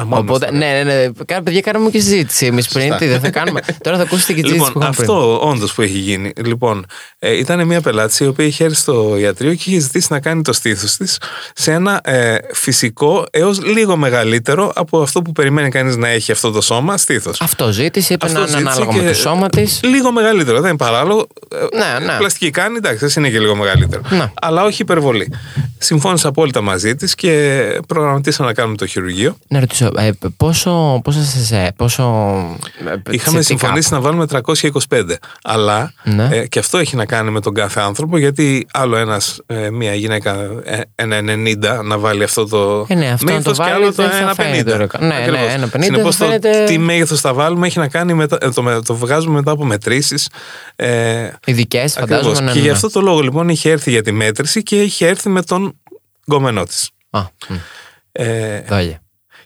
Α, μόνοι μας Οπότε, το ναι, ναι, ναι. Κα- Παιδιά, κάναμε και συζήτηση εμείς πριν. Σωστά. Τι δεν θα κάνουμε. Τώρα θα ακούσετε και τη συζήτηση Λοιπόν, που είχαμε πριν. αυτό όντως που έχει γίνει. Λοιπόν, ε, ήταν μια πελάτη η οποία είχε έρθει στο ιατρείο και είχε ζητήσει να κάνει το στήθος της σε ένα ε, φυσικό έως λίγο μεγαλύτερο από αυτό που περιμένει κανείς να έχει αυτό το σώμα στήθος. Αυτό ζήτησε, είπε Αυτό να είναι ζήτησε ανάλογα με και- το σώμα της. Λίγο μεγαλύτερο, δεν είναι παράλογο. Ε, Ναι, ναι. Πλαστική κάνει, εντάξει, δεν είναι και λίγο μεγαλύτερο. Ναι. Αλλά όχι υπερβολή. συμφώνησα απόλυτα μαζί της και προγραμματίσαμε να κάνουμε το χειρουργείο. Να ρωτήσω, ε, πόσο, πόσο, σε, πόσο ε, Είχαμε σε τι συμφωνήσει κάπου; να βάλουμε 325. Αλλά Ναι. ε, και αυτό έχει να κάνει με τον κάθε άνθρωπο, γιατί άλλο ένας, ε, μία γυναίκα ε, ένα 90 να βάλει αυτό το Ε, ναι, αυτό να το μέγεθος και βάλει άλλο το δεν θα 1,50. φαίνεται ωραίο. Ναι, ναι, Ακριβώς. 1,50 Συνεπώς, θα το φαίνεται- τι μέγεθος θα βάλουμε έχει να κάνει μετά, ε, το, με- το βγάζουμε μετά από μετρήσεις. Ε, Ειδικές, φαντάζομαι. ακριβώς. Ναι, και ναι, γι' ναι. αυτό το λόγο λοιπόν είχε έρθει για τη μέτρηση και είχε έρθει με τον γκόμενό της. Α, μ, Ε, δόλια.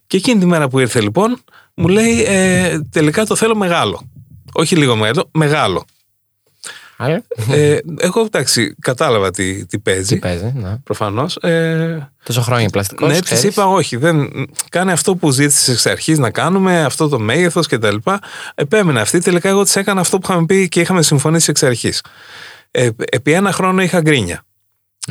Και εκείνη τη μέρα που ήρθε λοιπόν, μου λέει ε, τελικά το θέλω μεγάλο. Όχι λίγο μεγάλο, μεγάλο. Άλλο. ε, εγώ εντάξει, κατάλαβα τι, τι παίζει. Τι παίζει, ναι. Προφανώς. Ε, Τόσο χρόνια πλαστικός. ναι, της είπα όχι. Δεν, κάνε αυτό που ζήτησες εξ αρχής να κάνουμε, αυτό το μέγεθος κτλ. Επέμεινε αυτή. Τελικά εγώ της έκανα αυτό που είχαμε πει και είχαμε συμφωνήσει εξ αρχής. Ε, επί ένα χρόνο είχα γκρίνια.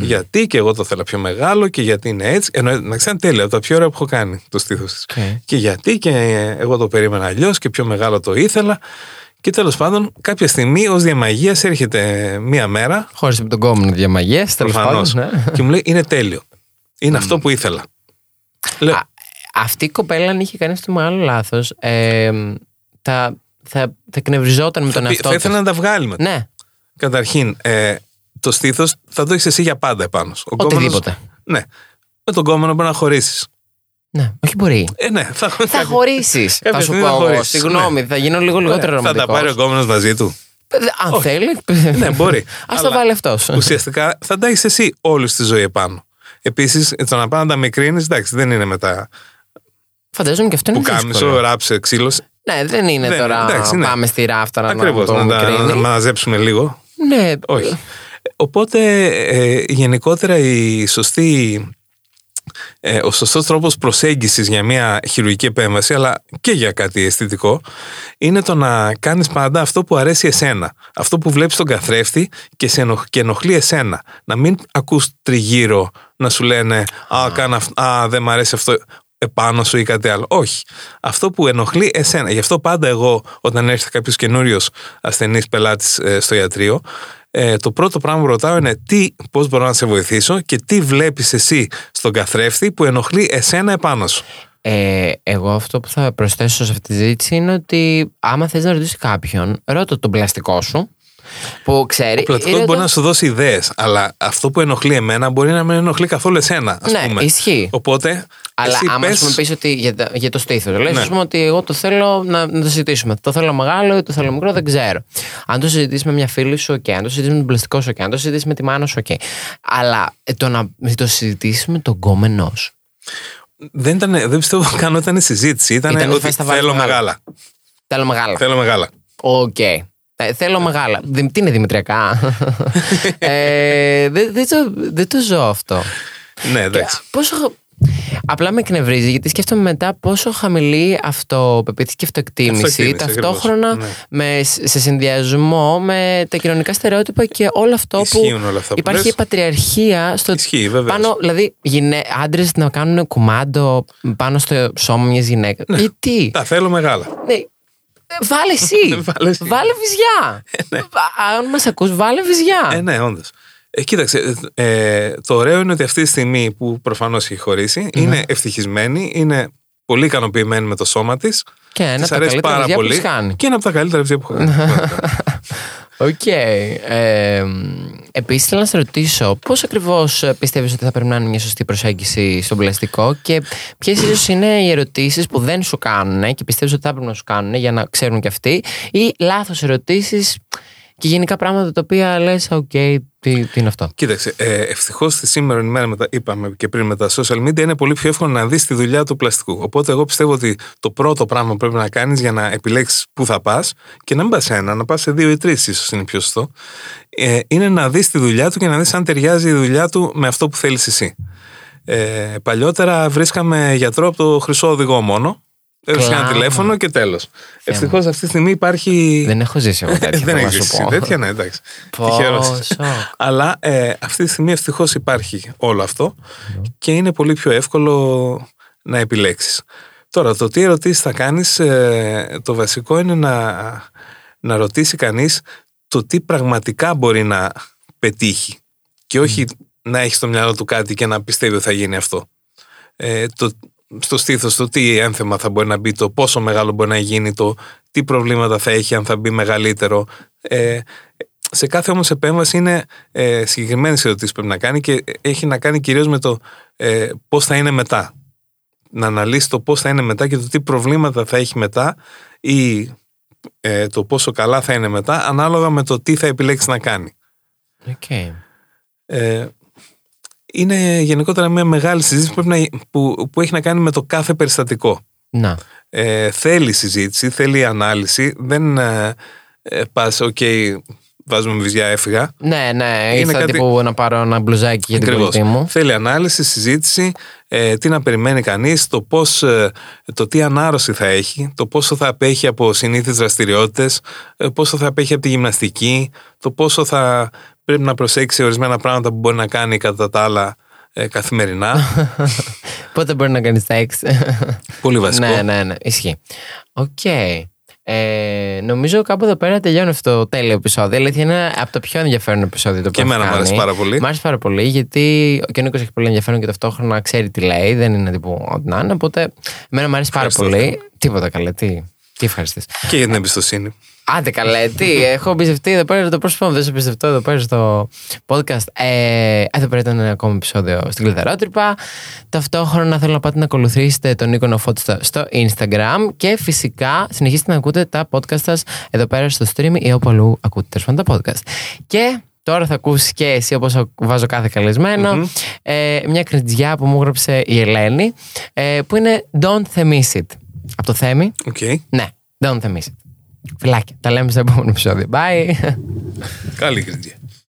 Γιατί και εγώ το θέλω πιο μεγάλο και γιατί είναι έτσι. Ενώ να ξέρει τέλεια, από τα πιο ωραία που έχω κάνει το στήθος της. Και γιατί και εγώ το περίμενα αλλιώς και πιο μεγάλο το ήθελα. Και τέλος πάντων, κάποια στιγμή ως διαμαγείας έρχεται μία μέρα. Χώρισε με τον κόμμα διαμαγέ, τέλος Προφανώς. πάντων. ναι. Και μου λέει: Είναι τέλειο. Είναι αυτό που ήθελα. Λέω, Α, Αυτή η κοπέλα, αν είχε κάνει το μεγάλο λάθος, ε, θα, θα, θα εκνευριζόταν με τον θα, εαυτό θα της. ήθελα να τα βγάλει μετά. Ναι, Καταρχήν, ε, το στήθος θα το έχεις εσύ για πάντα επάνω. σου. Ο κόμενος- οτιδήποτε. Ναι. Με τον κόμενο μπορεί να χωρίσεις. Ναι, όχι μπορεί. Ε, ναι, θα, Θα χωρίσεις. θα Κάποια σου στιγμή πω θα εγώ. χωρίσεις. Συγγνώμη, θα γίνω λίγο λιγότερο Ναι. Θα τα πάρει ο ρομαντικό. κόμενος μαζί του. Αν θέλει. Ναι, μπορεί. Α Αλλά το βάλει αυτός. Ουσιαστικά θα τα έχεις εσύ όλη τη ζωή επάνω. Επίσης, το να πάει να τα μικρύνεις, εντάξει, δεν είναι μετά Φαντάζομαι και αυτό είναι που κάμισο, δύσκολο. ράψε, ξύλος. Ναι, δεν είναι Δεν- τώρα. εντάξει, ναι. Πάμε στη ράφταρα Ακριβώς. να το Να τα να μικρύνει. μαζέψουμε λίγο. Ναι, Όχι. Οπότε ε, γενικότερα η σωστή, ε, ο σωστός τρόπος προσέγγισης για μια χειρουργική επέμβαση αλλά και για κάτι αισθητικό είναι το να κάνεις πάντα αυτό που αρέσει εσένα. Αυτό που βλέπεις τον καθρέφτη και, σε ενοχ- και ενοχλεί εσένα. Να μην ακούς τριγύρω να σου λένε «Α, κάνα αυ- α δεν μ' αρέσει αυτό επάνω σου ή κάτι άλλο». Όχι. Αυτό που ενοχλεί εσένα. Γι' αυτό πάντα εγώ όταν έρχεται κάποιος καινούριος ασθενής πελάτης ε, στο ιατρείο ε, το πρώτο πράγμα που ρωτάω είναι τι, πώς μπορώ να σε βοηθήσω και τι βλέπεις εσύ στον καθρέφτη που ενοχλεί εσένα επάνω σου. Ε, εγώ αυτό που θα προσθέσω σε αυτή τη συζήτηση είναι ότι άμα θες να ρωτήσεις κάποιον, ρώτα τον πλαστικό σου που ξέρει. Ο πλαστικός ή ρώτα- μπορεί να σου δώσει ιδέες, αλλά αυτό που ενοχλεί εμένα μπορεί να μην ενοχλεί καθόλου εσένα, ας Ναι, πούμε. ισχύει. Οπότε, Αλλά εσύ άμα πες, σου πεις ότι για, τα- για το στήθος, λες, Ναι. ας πούμε ότι εγώ το θέλω να, να το συζητήσουμε. Το θέλω μεγάλο ή το θέλω μικρό, δεν ξέρω. Αν το συζητήσεις με μια φίλη σου, οκ. Αν το συζητήσεις με τον πλαστικό σου, οκ. Αν το συζητήσεις με τη μάνα σου, οκ. Αλλά ε, το να το συζητήσεις με τον γκόμενό σου. δεν, ήταν, δεν πιστεύω καν ότι ήταν συζήτηση. Ήταν Ήτανε ότι φες τα βάλεις θέλω μεγάλα. μεγάλα. Θέλω μεγάλα. Θέλω μεγάλα. Οκ. Ε, θέλω μεγάλα. Δεν- Τι είναι δημητριακά; ε, δεν, δεν, το, δεν το ζω αυτό. Ναι, εντάξει. Πόσο... Απλά με εκνευρίζει γιατί σκέφτομαι μετά πόσο χαμηλή αυτοπεποίθηση και αυτοεκτίμηση Αυτοεκτίμηση, ταυτόχρονα ακριβώς, ναι. με, σε συνδυασμό με τα κοινωνικά στερεότυπα και όλο αυτό Ισχύουν που όλα αυτά που υπάρχει λες. πατριαρχία στο Ισχύει, βεβαίως. πάνω, δηλαδή γυναί... άντρες να κάνουν κουμάντο πάνω στο σώμα μιας γυναίκας γιατί Τα θέλω μεγάλα. ναι. Ε, Βάλε εσύ. Βάλε εσύ. Βάλε βυζιά. Αν μας ακούς, βάλε βυζιά. Ε, ναι, όντως. Ε, κοίταξε, ε, το ωραίο είναι ότι αυτή τη στιγμή που προφανώς έχει χωρίσει, είναι ευτυχισμένη, είναι πολύ ικανοποιημένη με το σώμα της. Και ένα Της από τα αρέσει καλύτερα πάρα βυζιά που πολύ. έχεις κάνει. Και είναι από τα καλύτερα βυζιά που έχω κάνει. Οκ. Ε, Επίσης, θέλω να σε ρωτήσω πώς ακριβώς πιστεύεις ότι θα πρέπει να είναι μια σωστή προσέγγιση στον πλαστικό και ποιες ίσως είναι οι ερωτήσεις που δεν σου κάνουν και πιστεύεις ότι θα πρέπει να σου κάνουν για να ξέρουν και αυτοί, ή λάθος ερωτήσεις και γενικά πράγματα τα οποία λες, οκ, τι, τι είναι αυτό. Κοίταξε, ε, ευτυχώς τη σήμερα ημέρα, με τα, είπαμε και πριν με τα social media, είναι πολύ πιο εύκολο να δεις τη δουλειά του πλαστικού. Οπότε, εγώ πιστεύω ότι το πρώτο πράγμα που πρέπει να κάνεις για να επιλέξεις πού θα πας και να μην πας σε ένα, να πας σε δύο ή τρεις, ίσως είναι πιο σωστό, ε, είναι να δεις τη δουλειά του και να δεις αν ταιριάζει η δουλειά του με αυτό που θέλεις εσύ. Ε, παλιότερα βρίσκαμε γιατρό από το χρυσό οδηγό μόνο. Έδωσε ένα Κλάμα. τηλέφωνο και τέλος. Ευτυχώς αυτή τη στιγμή υπάρχει. Δεν έχω ζήσει εγώ τέτοια. Δεν θέλω να έχεις σου ζήσει πω. τέτοια, ναι, εντάξει. Πω, Τυχερός. σοκ. Αλλά ε, αυτή τη στιγμή ευτυχώς υπάρχει όλο αυτό και είναι πολύ πιο εύκολο να επιλέξεις. Τώρα, το τι ερωτήσεις θα κάνεις, ε, το βασικό είναι να, να ρωτήσει κανείς το τι πραγματικά μπορεί να πετύχει και όχι να έχει στο μυαλό του κάτι και να πιστεύει ότι θα γίνει αυτό. Ε, το, στο στήθος το τι ένθεμα θα μπορεί να μπει, το πόσο μεγάλο μπορεί να γίνει, το τι προβλήματα θα έχει αν θα μπει μεγαλύτερο. Ε, σε κάθε όμως επέμβαση είναι ε, συγκεκριμένες ερωτήσεις που πρέπει να κάνει και έχει να κάνει κυρίως με το ε, πώς θα είναι μετά. Να αναλύσει το πώς θα είναι μετά και το τι προβλήματα θα έχει μετά ή ε, το πόσο καλά θα είναι μετά ανάλογα με το τι θα επιλέξεις να κάνει. Okay. Ε, είναι γενικότερα μια μεγάλη συζήτηση που, να, που, που έχει να κάνει με το κάθε περιστατικό. Να. Ε, θέλει συζήτηση, θέλει ανάλυση. Δεν ε, ε πας, OK, okay, βάζουμε βυζιά, έφυγα. Ναι, ναι, είναι ήρθα κάτι... τύπου να πάρω ένα μπλουζάκι για την κολλητή μου. Θέλει ανάλυση, συζήτηση, ε, τι να περιμένει κανείς, το, πώς, ε, το τι ανάρρωση θα έχει, το πόσο θα απέχει από συνήθεις δραστηριότητες, ε, πόσο θα απέχει από τη γυμναστική, το πόσο θα πρέπει να προσέξει ορισμένα πράγματα που μπορεί να κάνει κατά τα άλλα ε, καθημερινά. Πότε μπορεί να κάνει σεξ. Πολύ βασικό. ναι, ναι, ναι. Ισχύει. OK. Okay. Ε, νομίζω κάπου εδώ πέρα τελειώνει αυτό το τέλειο επεισόδιο. Αλήθεια είναι από το πιο ενδιαφέρον επεισόδιο το Και εμένα μου αρέσει πάρα πολύ. Μ' αρέσει πάρα πολύ γιατί και ο Νίκος έχει πολύ ενδιαφέρον και ταυτόχρονα ξέρει τι λέει. Δεν είναι τύπου ό,τι να είναι. Οπότε εμένα μου αρέσει πάρα πολύ. Τίποτα καλέ. Τι, τι ευχαριστεί. Και για την εμπιστοσύνη. Άντε καλέ, τι, έχω εμπιστευτεί εδώ πέρα το πρόσωπο μου, δεν σε εμπιστευτώ εδώ πέρα στο podcast. Ε, εδώ πέρα ήταν ένα ακόμα επεισόδιο στην κλειδαρότρυπα. Ταυτόχρονα θέλω να πάτε να ακολουθήσετε τον Νίκο Νοφώτιστα στο Instagram και φυσικά συνεχίστε να ακούτε τα podcast σας εδώ πέρα στο stream ή όπου αλλού ακούτε τα podcast. Και Τώρα θα ακούσεις και εσύ, όπως βάζω κάθε ε, μια κριτζιά που μου έγραψε η Ελένη, ε, που είναι Don't Themiss It. Από το Θέμη. Okay. Ναι, Don't Themiss It. Φιλάκια. Τα λέμε στο επόμενο επεισόδιο. Bye. Καλή κριτική.